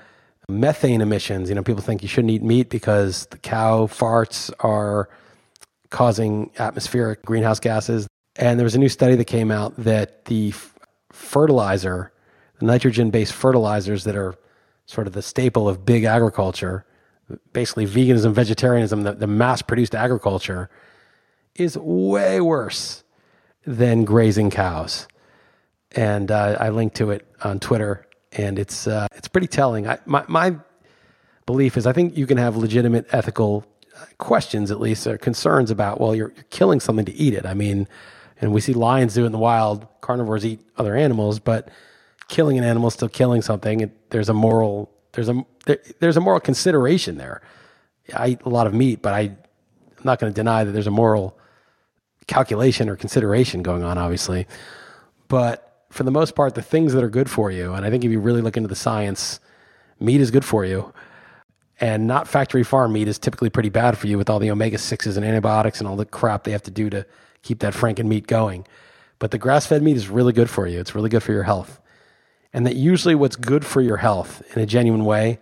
methane emissions, you know, people think you shouldn't eat meat because the cow farts are causing atmospheric greenhouse gases. And there was a new study that came out that the f- fertilizer, the nitrogen based fertilizers that are sort of the staple of big agriculture, basically veganism, vegetarianism, the, the mass produced agriculture, is way worse than grazing cows. And uh, I linked to it on Twitter, and it's uh, it's pretty telling. I, my my belief is I think you can have legitimate ethical questions, at least, or concerns about well, you're, you're killing something to eat it. I mean, and we see lions do it in the wild. Carnivores eat other animals, but killing an animal is still killing something. It, there's a moral there's a there, there's a moral consideration there. I eat a lot of meat, but I, I'm not going to deny that there's a moral calculation or consideration going on, obviously. But for the most part, the things that are good for you, and I think if you really look into the science, meat is good for you. And not factory farm meat is typically pretty bad for you with all the omega 6s and antibiotics and all the crap they have to do to keep that franken meat going. But the grass fed meat is really good for you. It's really good for your health. And that usually what's good for your health in a genuine way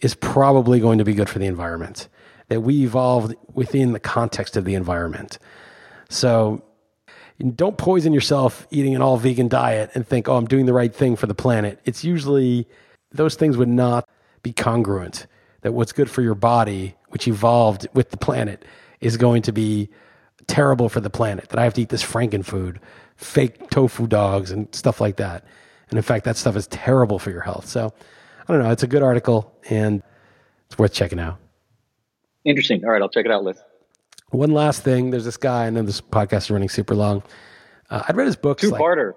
is probably going to be good for the environment. That we evolved within the context of the environment. So don't poison yourself eating an all vegan diet and think, oh, I'm doing the right thing for the planet. It's usually those things would not be congruent. That what's good for your body, which evolved with the planet, is going to be terrible for the planet. That I have to eat this franken food, fake tofu dogs, and stuff like that. And in fact, that stuff is terrible for your health. So I don't know. It's a good article and it's worth checking out. Interesting. All right, I'll check it out, Liss. One last thing. There's this guy. I know this podcast is running super long. Uh, I'd read his books Two like parter.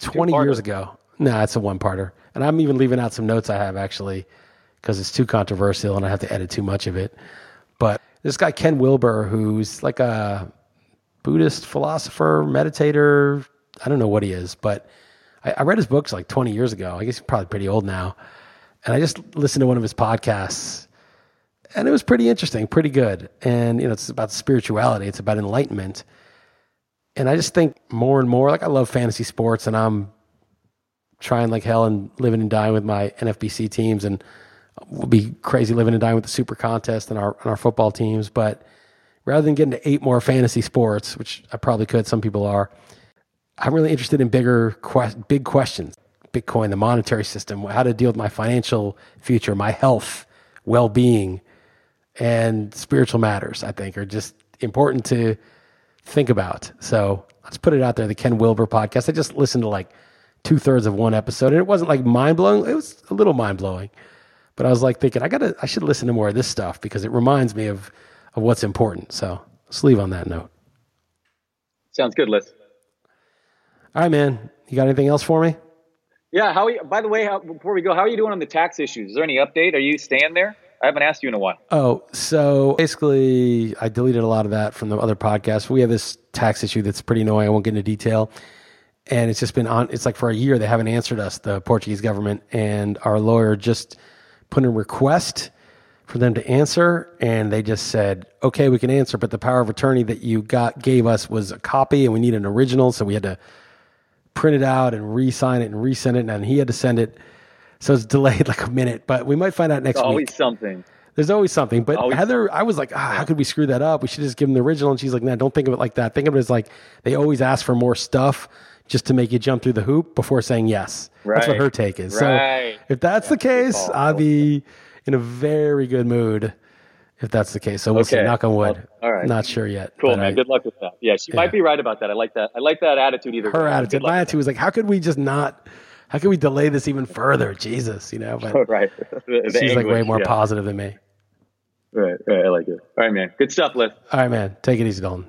20 Two-parter. years ago. Nah, it's a one parter. And I'm even leaving out some notes I have actually because it's too controversial and I have to edit too much of it. But this guy, Ken Wilber, who's like a Buddhist philosopher, meditator. I don't know what he is, but I, I read his books like 20 years ago. I guess he's probably pretty old now. And I just listened to one of his podcasts and it was pretty interesting, pretty good. And, you know, it's about spirituality, it's about enlightenment. And I just think more and more, like I love fantasy sports and I'm trying like hell and living and dying with my NFBC teams and we'll be crazy living and dying with the super contest and our, and our football teams. But rather than getting to eight more fantasy sports, which I probably could, some people are, I'm really interested in bigger, big questions. Bitcoin, the monetary system, how to deal with my financial future, my health, well being, and spiritual matters, I think, are just important to think about. So let's put it out there the Ken Wilber podcast. I just listened to like two thirds of one episode, and it wasn't like mind blowing, it was a little mind blowing. But I was like thinking, I gotta, I should listen to more of this stuff because it reminds me of, of what's important. So let's leave on that note. Sounds good, Liss. All right, man. You got anything else for me? Yeah. How? Are you, by the way, how, before we go, how are you doing on the tax issues? Is there any update? Are you staying there? I haven't asked you in a while. Oh, so basically, I deleted a lot of that from the other podcast. We have this tax issue that's pretty annoying. I won't get into detail. And it's just been on, it's like for a year, they haven't answered us, the Portuguese government. And our lawyer just put in a request for them to answer. And they just said, okay, we can answer, but the power of attorney that you got gave us was a copy and we need an original. So we had to print it out and re sign it and resend it. And he had to send it So it's delayed like a minute, but we might find out next week. There's always week. something. There's always something. But Always Heather, I was like, ah, how could we screw that up? We should just give them the original. And she's like, no, don't think of it like that. Think of it as like they always ask for more stuff just to make you jump through the hoop before saying yes. That's what her take is. Right. So if that's the case. I'll be in a very good mood if that's the case. So we'll see. Knock on wood. Well, all right. Not sure yet. Cool, man. I- Good luck with that. Yeah, she Yeah. might be right about that. I like that. I like that attitude either. her way. attitude. My attitude was like, how could we just not? How can we delay this even further? Jesus, you know. But right. The- the she's like way more yeah. positive than me. Right, right. I like it. All right, man. Good stuff, Liss. All right, man. Take it easy, Dalton.